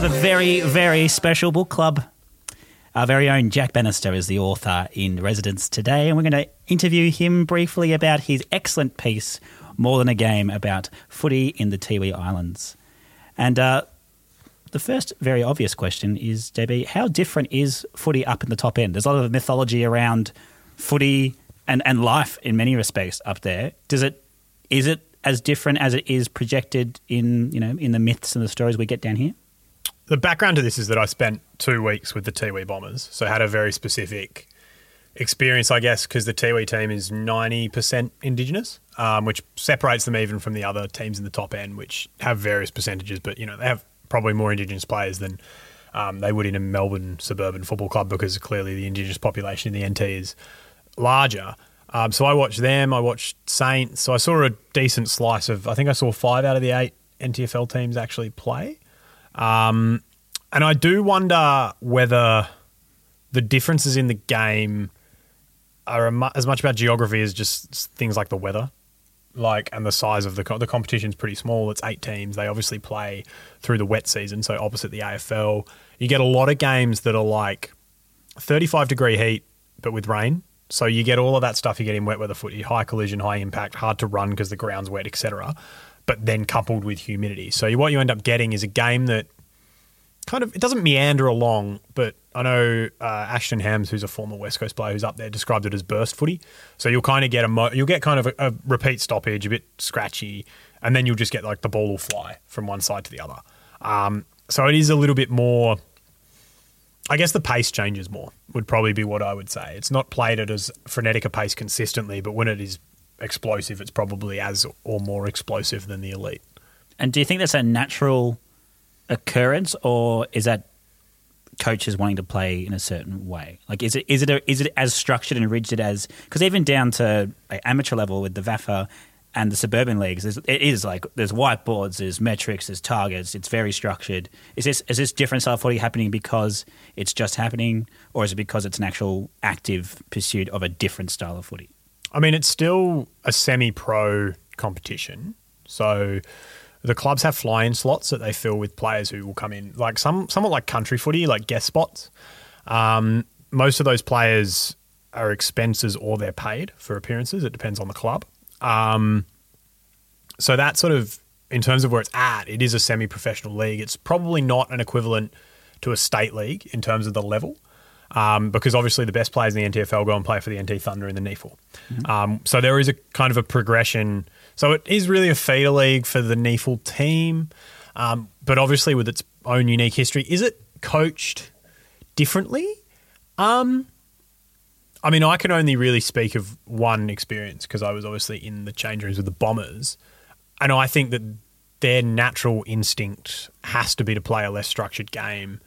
have a very, very special book club. Our very own Jack Bannister is the author in residence today, and we're going to interview him briefly about his excellent piece, More Than a Game, about footy in the Tiwi Islands. And uh, the first very obvious question is, JB, how different is footy up in the top end? There's a lot of mythology around footy and, and life in many respects up there. Does it is it as different as it is projected in you know in the myths and the stories we get down here? The background to this is that I spent two weeks with the Tiwi Bombers, so had a very specific experience, I guess, because the Tiwi team is 90% Indigenous, um, which separates them even from the other teams in the top end, which have various percentages, but, you know, they have probably more Indigenous players than um, they would in a Melbourne suburban football club because clearly the Indigenous population in the NT is larger. Um, so I watched them, I watched Saints, so I saw a decent slice of, I think I saw five out of the eight NTFL teams actually play. Um, and I do wonder whether the differences in the game are as much about geography as just things like the weather, like and the size of the co- the competition's pretty small. It's eight teams. They obviously play through the wet season, so opposite the AFL, you get a lot of games that are like thirty-five degree heat, but with rain. So you get all of that stuff you get in wet weather footy, high collision, high impact, hard to run because the ground's wet, etc. But then coupled with humidity, so what you end up getting is a game that kind of it doesn't meander along, but I know uh, Ashton Hams, who's a former West Coast player who's up there, described it as burst footy. So you'll kind of get a mo- you'll get kind of a, a repeat stoppage, a bit scratchy, and then you'll just get like the ball will fly from one side to the other. Um, so it is a little bit more. I guess the pace changes more would probably be what I would say. It's not played at as frenetic a pace consistently, but when it is explosive, it's probably as or more explosive than the elite. And do you think that's a natural occurrence, or is that coaches wanting to play in a certain way? Like, is it is it a, is it as structured and rigid as because even down to like, amateur level with the VAFA and the suburban leagues, it is like there's whiteboards, there's metrics, there's targets. It's very structured. Is this is this different style of footy happening because it's just happening, or is it because it's an actual active pursuit of a different style of footy? I mean, it's still a semi-pro competition, so the clubs have fly-in slots that they fill with players who will come in, like some somewhat like country footy, like guest spots. Um, most of those players are expenses or they're paid for appearances. It depends on the club. Um, so that sort of, in terms of where it's at, it is a semi-professional league. It's probably not an equivalent to a state league in terms of the level. Um, because obviously the best players in the NTFL go and play for the NT Thunder in the NEAFL. Um, so there is a kind of a progression. So it is really a feeder league for the NEAFL team, um, but obviously with its own unique history. Is it coached differently? Um, I mean, I can only really speak of one experience because I was obviously in the change rooms with the Bombers, and I think that their natural instinct has to be to play a less structured game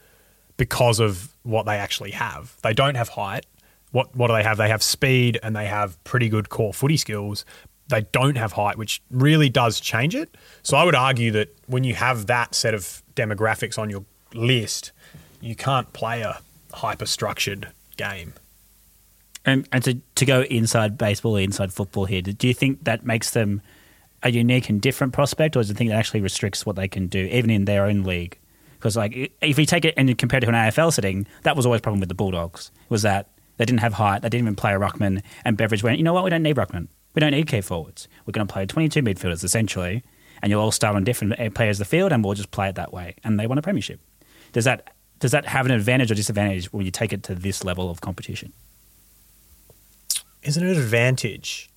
because of what they actually have. They don't have height. What what do they have? They have speed and they have pretty good core footy skills. They don't have height, which really does change it. So I would argue that when you have that set of demographics on your list, you can't play a hyper structured game. And, and to, to go inside baseball, inside football here, do you think that makes them a unique and different prospect, or is it think that actually restricts what they can do, even in their own league? Because like if you take it and you compare it to an AFL setting, that was always a problem with the Bulldogs. Was that they didn't have height, they didn't even play a ruckman, and Beveridge went, you know what, we don't need ruckman, we don't need key forwards. We're going to play 22 midfielders essentially, and you'll all start on different eh, players of the field, and we'll just play it that way. And they won a premiership. Does that does that have an advantage or disadvantage when you take it to this level of competition? Is it an advantage?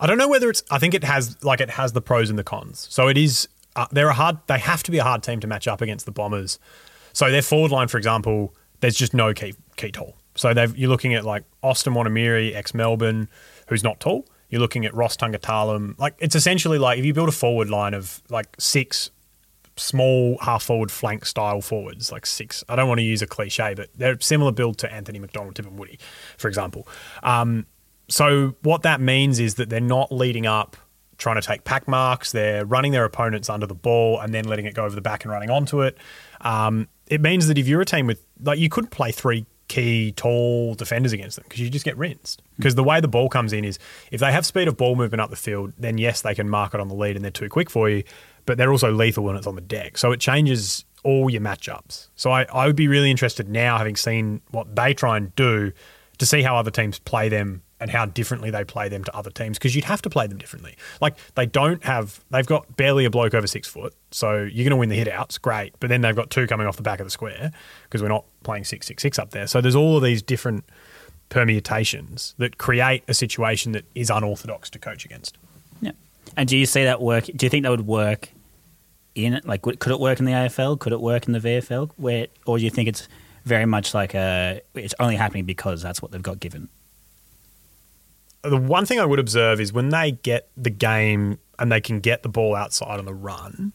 I don't know whether it's. I think it has like it has the pros and the cons. So it is. Uh, they're a hard. They have to be a hard team to match up against the Bombers. So their forward line, for example, there's just no key key tall. So you're looking at like Austin Wonaeamirri, ex Melbourne, who's not tall. You're looking at Ross Tungatalum. Like it's essentially like if you build a forward line of like six small half forward flank style forwards, like six. I don't want to use a cliche, but they're similar build to Anthony McDonald-Tipungwuti, for example. Um, so what that means is that they're not leading up trying to take pack marks. They're running their opponents under the ball and then letting it go over the back and running onto it. Um, it means that if you're a team with like you couldn't play three key tall defenders against them because you just get rinsed. Because the way the ball comes in is if they have speed of ball movement up the field, then yes, they can mark it on the lead and they're too quick for you, but they're also lethal when it's on the deck. So it changes all your matchups. So I, I would be really interested now, having seen what they try and do, to see how other teams play them and how differently they play them to other teams because you'd have to play them differently. Like they don't have, they've got barely a bloke over six foot, so you're going to win the hit outs, great. But then they've got two coming off the back of the square because we're not playing six six six up there. So there's all of these different permutations that create a situation that is unorthodox to coach against. Yeah. And do you see that work? Do you think that would work in like could it work in the AFL? Could it work in the VFL? Where or do you think it's very much like a it's only happening because that's what they've got given? The one thing I would observe is when they get the game and they can get the ball outside on the run,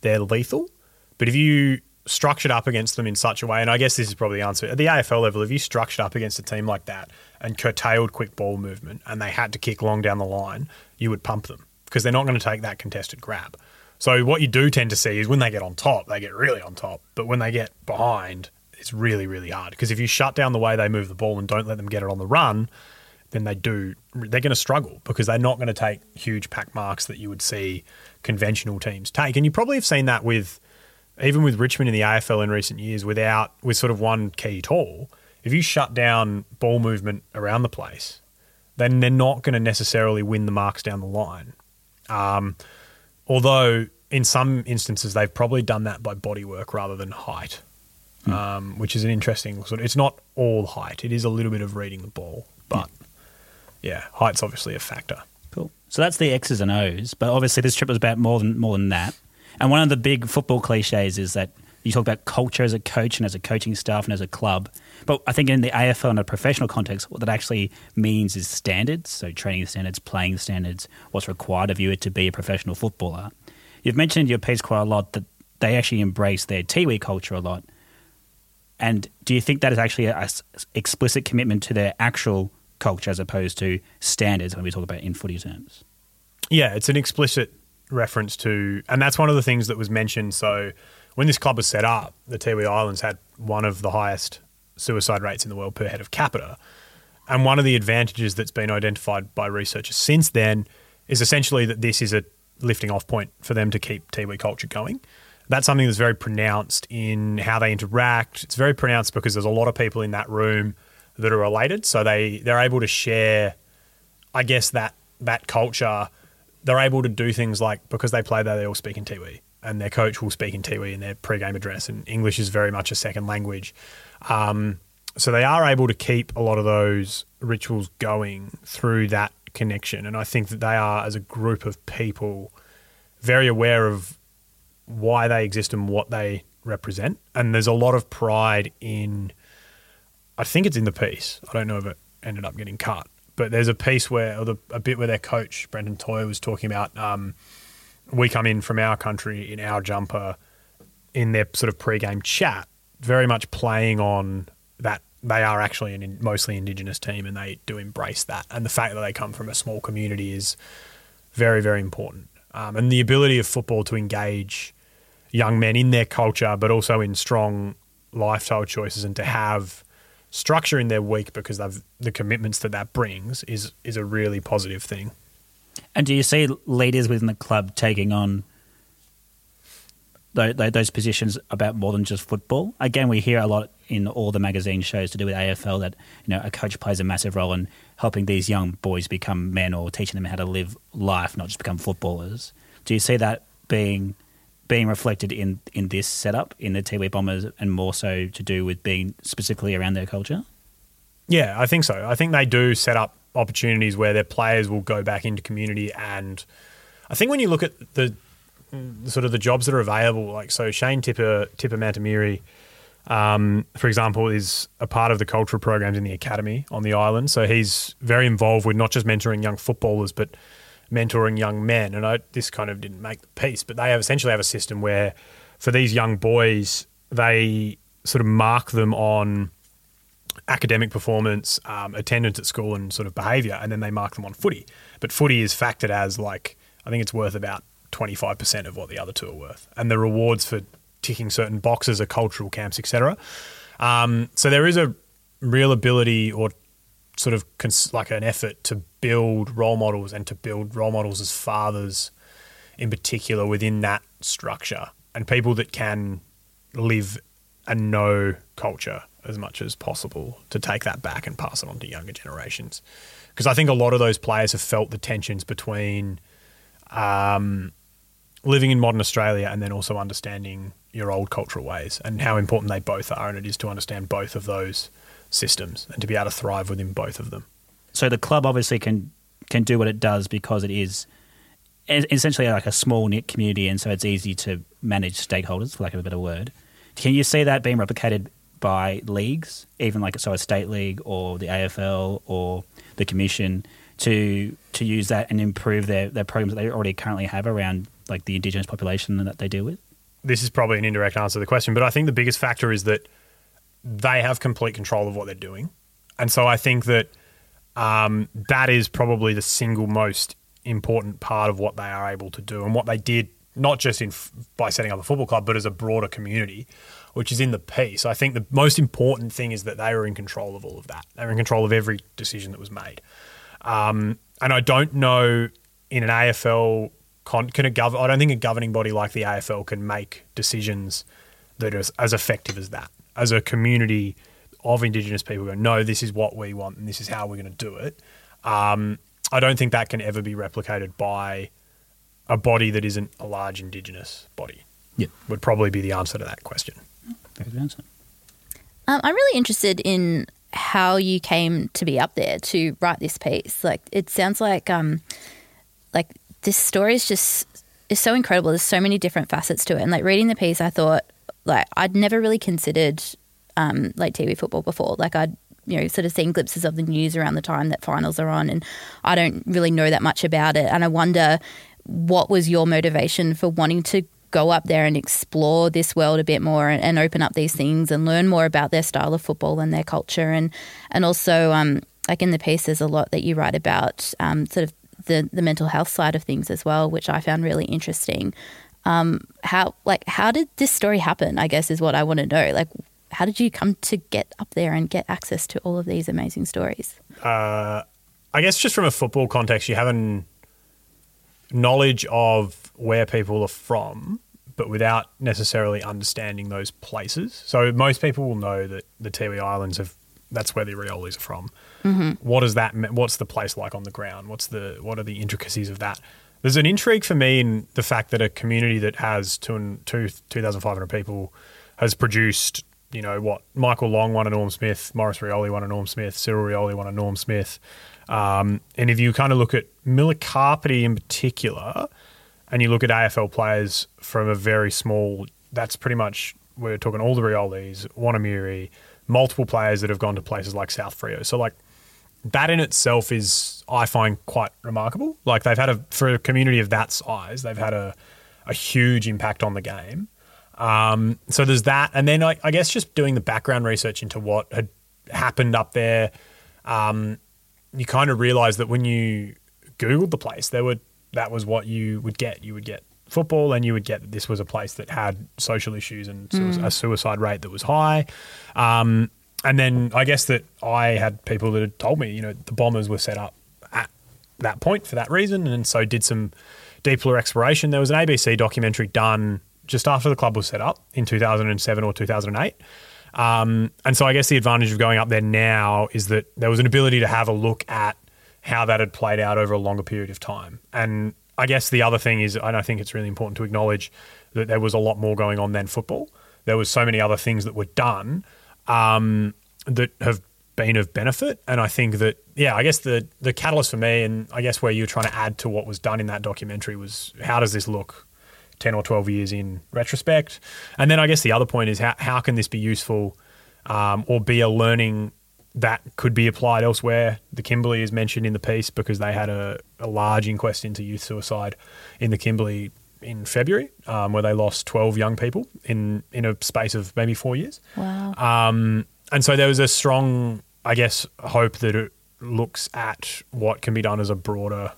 they're lethal. But if you structured up against them in such a way, and I guess this is probably the answer at the AFL level, if you structured up against a team like that and curtailed quick ball movement and they had to kick long down the line, you would pump them because they're not going to take that contested grab. So what you do tend to see is when they get on top, they get really on top. But when they get behind, it's really, really hard. Because if you shut down the way they move the ball and don't let them get it on the run, then they do they're going to struggle because they're not going to take huge pack marks that you would see conventional teams take. And you probably have seen that with even with Richmond in the AFL in recent years without with sort of one key tall. If you shut down ball movement around the place, then they're not going to necessarily win the marks down the line. Um, although in some instances they've probably done that by body work rather than height, um, which is an interesting sort. Of, it's not all height; it is a little bit of reading the ball, but yeah, height's obviously a factor. Cool. So that's the X's and O's, but obviously this trip was about more than more than that. And one of the big football cliches is that you talk about culture as a coach and as a coaching staff and as a club. But I think in the AFL and a professional context, what that actually means is standards. So training the standards, playing the standards, what's required of you to be a professional footballer. You've mentioned in your piece quite a lot that they actually embrace their Tiwi culture a lot. And do you think that is actually an explicit commitment to their actual culture as opposed to standards when we talk about in footy terms? Yeah, it's an explicit reference to, and that's one of the things that was mentioned. So, when this club was set up, the Tiwi Islands had one of the highest suicide rates in the world per head of capita. And one of the advantages that's been identified by researchers since then is essentially that this is a lifting off point for them to keep Tiwi culture going. That's something that's very pronounced in how they interact. It's very pronounced because there's a lot of people in that room that are related, so they they're able to share, I guess that that culture. They're able to do things like because they play there, they all speak in Tiwi, and their coach will speak in Tiwi in their pre-game address, and English is very much a second language. Um, so they are able to keep a lot of those rituals going through that connection. And I think that they are, as a group of people, very aware of why they exist and what they represent. And there's a lot of pride in, I think it's in the piece. I don't know if it ended up getting cut, but there's a piece where, or the, a bit where their coach, Brendan Toy, was talking about um, we come in from our country in our jumper in their sort of pre-game chat, very much playing on that they are actually an mostly indigenous team and they do embrace that. And the fact that they come from a small community is very, very important. Um, and the ability of football to engage young men in their culture, but also in strong lifestyle choices and to have structure in their week because of the commitments that that brings is is a really positive thing. And do you see leaders within the club taking on those positions about more than just football? Again, we hear a lot in all the magazine shows to do with AFL that you know a coach plays a massive role in helping these young boys become men or teaching them how to live life, not just become footballers. Do you see that being being reflected in in this setup in the Tiwi Bombers, and more so to do with being specifically around their culture? Yeah, I think so. I think they do set up opportunities where their players will go back into community, and I think when you look at the sort of the jobs that are available, like so Shane Tipper Tipper Mantamiri um, for example, is a part of the cultural programs in the academy on the island. So he's very involved with not just mentoring young footballers, but mentoring young men. And I, this kind of didn't make the piece, but they have essentially have a system where for these young boys, they sort of mark them on academic performance, um, attendance at school, and sort of behaviour, and then they mark them on footy. But footy is factored as like I think it's worth about twenty five percent of what the other two are worth, and the rewards for ticking certain boxes are cultural camps, etc. Um, so there is a real ability or sort of cons- like an effort to build role models and to build role models as fathers in particular within that structure and people that can live and know culture as much as possible to take that back and pass it on to younger generations. Because I think a lot of those players have felt the tensions between um, living in modern Australia and then also understanding your old cultural ways and how important they both are. And it is to understand both of those systems and to be able to thrive within both of them. So the club obviously can can do what it does because it is essentially like a small knit community, and so it's easy to manage stakeholders, for lack of a better word. Can you see that being replicated by leagues, even like so a state league or the AFL or the commission, to to use that and improve their, their programs that they already currently have around like the indigenous population that they deal with? this is probably an indirect answer to the question, but I think the biggest factor is that they have complete control of what they're doing. And so I think that um, that is probably the single most important part of what they are able to do and what they did, not just in by setting up a football club, but as a broader community, which is in the piece. I think the most important thing is that they were in control of all of that. They were in control of every decision that was made. Um, and I don't know in an AFL can a gov- I don't think a governing body like the AFL can make decisions that are as effective as that. As a community of Indigenous people, go, no, this is what we want and this is how we're going to do it. Um, I don't think that can ever be replicated by a body that isn't a large Indigenous body. Yeah, Would probably be the answer to that question. Good answer. Um, I'm really interested in how you came to be up there to write this piece. Like, it sounds like, um, like this story is just is so incredible. There's so many different facets to it. And like reading the piece, I thought like I'd never really considered um, like Tiwi football before. Like I'd you know sort of seen glimpses of the news around the time that finals are on, and I don't really know that much about it. And I wonder what was your motivation for wanting to go up there and explore this world a bit more and, and open up these things and learn more about their style of football and their culture and and also um, like in the piece there's a lot that you write about um, sort of the the mental health side of things as well, which I found really interesting. Um, how like how did this story happen? I guess is what I want to know. Like, how did you come to get up there and get access to all of these amazing stories? Uh, I guess just from a football context, you have a knowledge of where people are from, but without necessarily understanding those places. So most people will know that the Tiwi Islands have that's where the Riolis are from. Mm-hmm. What does that? What's the place like on the ground? What's the what are the intricacies of that? There's an intrigue for me in the fact that a community that has two, two, 2,500 people has produced, you know, what Michael Long won a Norm Smith, Maurice Rioli won a Norm Smith, Cyril Rioli won a Norm Smith. Um, and if you kind of look at Milikapiti in particular, and you look at AFL players from a very small, that's pretty much, we're talking all the Riolis, Wonaeamirri, multiple players that have gone to places like South Freo. So, like, that in itself is, I find, quite remarkable. Like, they've had a, for a community of that size, they've had a, a huge impact on the game. Um, so there's that. And then I, I, guess just doing the background research into what had happened up there, um, you kind of realize that when you Googled the place, there were, that was what you would get. You would get football, and you would get that this was a place that had social issues and mm. a suicide rate that was high. Um, and then I guess that I had people that had told me, you know, the bombers were set up at that point for that reason, and so did some deeper exploration. There was an ABC documentary done just after the club was set up in 2007 or 2008. Um, and so I guess the advantage of going up there now is that there was an ability to have a look at how that had played out over a longer period of time. And I guess the other thing is, and I think it's really important to acknowledge that there was a lot more going on than football. There was so many other things that were done um, that have been of benefit. And I think that, yeah, I guess the the catalyst for me, and I guess where you're trying to add to what was done in that documentary was how does this look 10 or 12 years in retrospect? And then I guess the other point is how, how can this be useful um, or be a learning that could be applied elsewhere. The Kimberley is mentioned in the piece because they had a, a large inquest into youth suicide in the Kimberley in February, um, where they lost 12 young people in, in a space of maybe four years. Wow. Um, and so there was a strong, I guess, hope that it looks at what can be done as a broader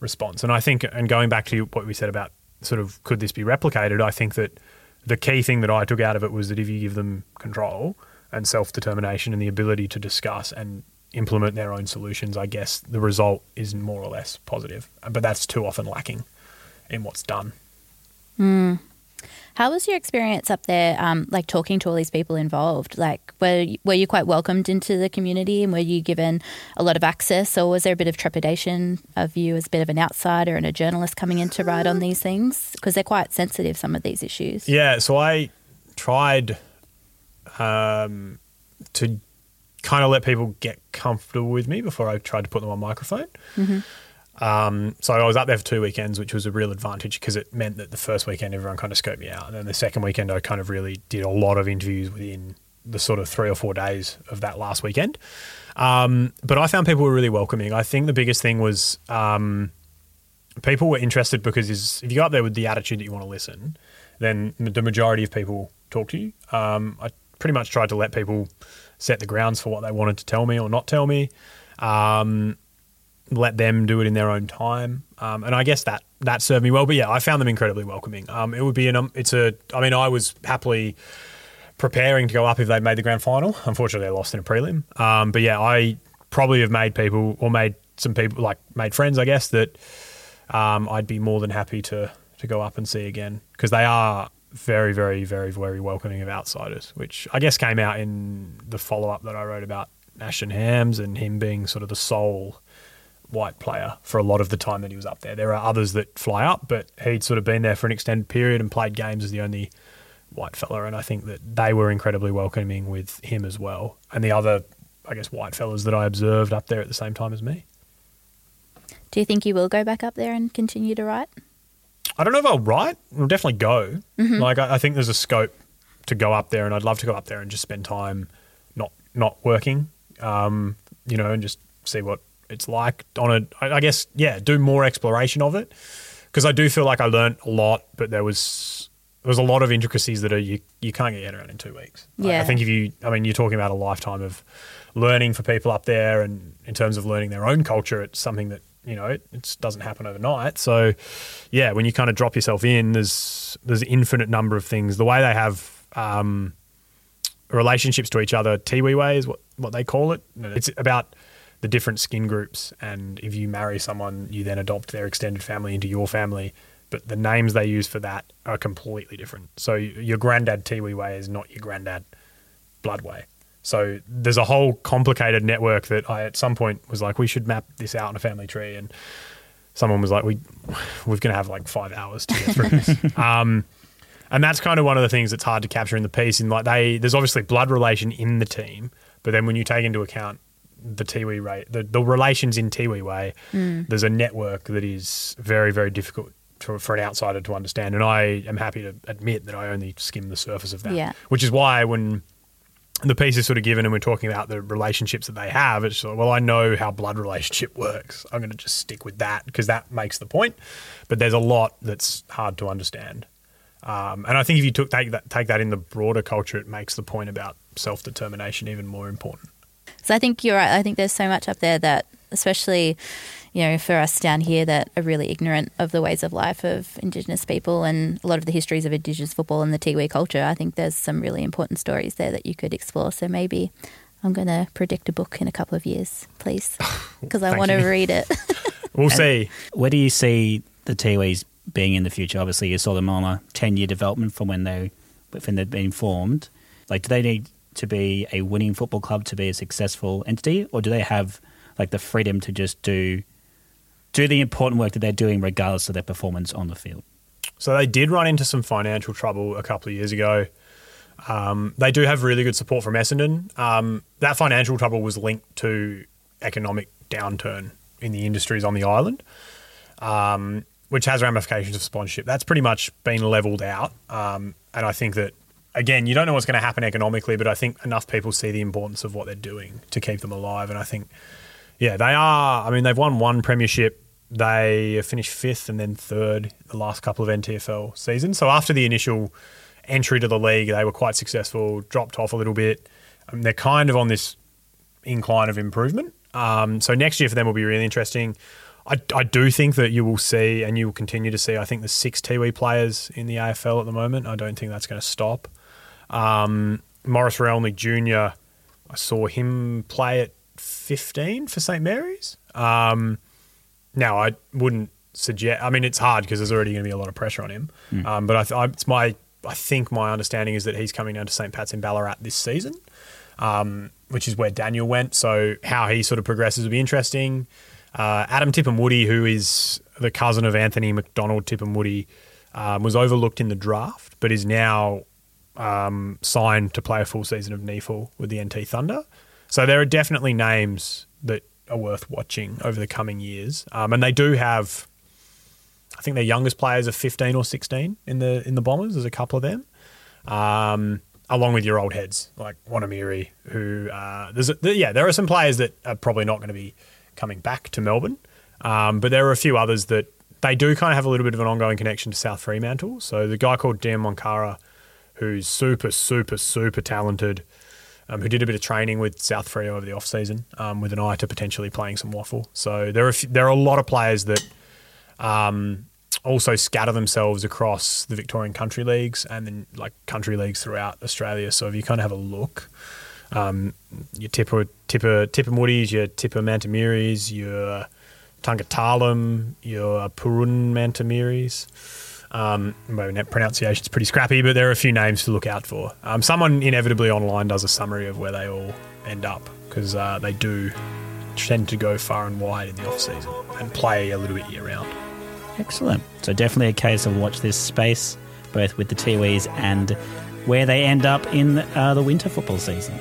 response. And I think, and going back to what we said about sort of could this be replicated, I think that the key thing that I took out of it was that if you give them control – and self determination and the ability to discuss and implement their own solutions, I guess the result is more or less positive. But that's too often lacking in what's done. Mm. How was your experience up there, um, like talking to all these people involved? Like, were were you quite welcomed into the community, and were you given a lot of access, or was there a bit of trepidation of you as a bit of an outsider and a journalist coming in to write on these things? Because they're quite sensitive, some of these issues. Yeah, so I tried um, to kind of let people get comfortable with me before I tried to put them on microphone. Mm-hmm. Um, so I was up there for two weekends, which was a real advantage because it meant that the first weekend everyone kind of scoped me out, and then the second weekend I kind of really did a lot of interviews within the sort of three or four days of that last weekend. Um, but I found people were really welcoming. I think the biggest thing was um, people were interested because if you go up there with the attitude that you want to listen, then the majority of people talk to you. Um, I pretty much tried to let people set the grounds for what they wanted to tell me or not tell me. Um, let them do it in their own time, um, and I guess that that served me well. But yeah, I found them incredibly welcoming. Um, it would be an um, it's a I mean I was happily preparing to go up if they made the grand final. Unfortunately, they lost in a prelim. Um, but yeah, I probably have made people or made some people like made friends. I guess that um, I'd be more than happy to to go up and see again because they are very, very, very, very welcoming of outsiders, which I guess came out in the follow up that I wrote about Ashton Hams and him being sort of the sole white player for a lot of the time that he was up there. There are others that fly up, but he'd sort of been there for an extended period and played games as the only white fella. And I think that they were incredibly welcoming with him as well. And the other, I guess, white fellas that I observed up there at the same time as me. Do you think you will go back up there and continue to write? I don't know if I'll write. I'll definitely go. Mm-hmm. Like I, I, think there's a scope to go up there, and I'd love to go up there and just spend time not not working. Um, you know, and just see what it's like on a. I guess yeah, do more exploration of it because I do feel like I learned a lot, but there was there was a lot of intricacies that are you you can't get your head around in two weeks. Yeah, I think if you, I mean, you're talking about a lifetime of learning for people up there, and in terms of learning their own culture, it's something that you know, it, it, doesn't happen overnight. So, yeah, when you kind of drop yourself in, there's there's infinite number of things. The way they have um, relationships to each other. Tiwi way is what, what they call it. It's about the different skin groups, and if you marry someone, you then adopt their extended family into your family. But the names they use for that are completely different. So your granddad Tiwi way is not your granddad blood way. So there's a whole complicated network that I at some point was like, we should map this out in a family tree, and someone was like, we we're going to have like five hours to get through this. um, and that's kind of one of the things that's hard to capture in the piece. In like they, there's obviously blood relation in the team, but then when you take into account the Tiwi rate, the, the relations in Tiwi way, mm. there's a network that is very, very difficult to, for an outsider to understand. And I am happy to admit that I only skim the surface of that. Yeah. Which is why when the piece is sort of given and we're talking about the relationships that they have, it's like, well, I know how blood relationship works. I'm going to just stick with that because that makes the point. But there's a lot that's hard to understand. Um, and I think if you took take that take that in the broader culture, it makes the point about self determination even more important. So I think you're right. I think there's so much up there that, especially, you know, for us down here that are really ignorant of the ways of life of Indigenous people and a lot of the histories of Indigenous football and the Tiwi culture. I think there's some really important stories there that you could explore. So maybe I'm going to predict a book in a couple of years, please, because I want to read it. we'll see. Where do you see the Tiwis being in the future? Obviously, you saw them on a 10 year development from when they when they've been formed. Like, do they need to be a winning football club to be a successful entity, or do they have like the freedom to just do do the important work that they're doing regardless of their performance on the field? So they did run into some financial trouble a couple of years ago. Um, they do have really good support from Essendon. Um, that financial trouble was linked to economic downturn in the industries on the island, um, which has ramifications of sponsorship. That's pretty much been leveled out, um, and I think that again, you don't know what's going to happen economically, but I think enough people see the importance of what they're doing to keep them alive. And I think, yeah, they are. I mean, they've won one premiership. They finished fifth and then third the last couple of NTFL seasons. So after the initial entry to the league, they were quite successful, dropped off a little bit. Um, they're kind of on this incline of improvement. Um, so next year for them will be really interesting. I, I do think that you will see, and you will continue to see, I think the six Tiwi players in the AFL at the moment. I don't think that's going to stop. Um, Maurice Rioli Jr., I saw him play at 15 for St. Mary's. Um, now, I wouldn't suggest, I mean, it's hard because there's already going to be a lot of pressure on him. Mm. Um, but I, I, it's my, I think my understanding is that he's coming down to St. Pat's in Ballarat this season, um, which is where Daniel went. So how he sort of progresses will be interesting. Uh, Adam Woody, who is the cousin of Anthony McDonald Tipungwuti, um, was overlooked in the draft, but is now um, signed to play a full season of NEAFL with the NT Thunder. So there are definitely names that are worth watching over the coming years, um, and they do have. I think their youngest players are 15 or 16 in the in the Bombers. There's a couple of them, um, along with your old heads like Wonaeamirri, who uh, there's a, yeah there are some players that are probably not going to be coming back to Melbourne, um, but there are a few others that they do kind of have a little bit of an ongoing connection to South Fremantle. So the guy called Dan Moncara who's super, super, super talented, um, who did a bit of training with South Freo over the off season, um, with an eye to potentially playing some WAFL. So there are there are a lot of players that um, also scatter themselves across the Victorian country leagues and then like country leagues throughout Australia. So if you kind of have a look. Um, your Tipper, Tipper, Tipungwutis, your Tipper Mantamiris, your Tangatalam, your Purun Mantamiris, um, my pronunciation's pretty scrappy, but there are a few names to look out for. Um, someone inevitably online does a summary of where they all end up because uh, they do tend to go far and wide in the off season and play a little bit year round. Excellent. So definitely a case of watch this space, both with the Tiwis and where they end up in uh, the winter football season.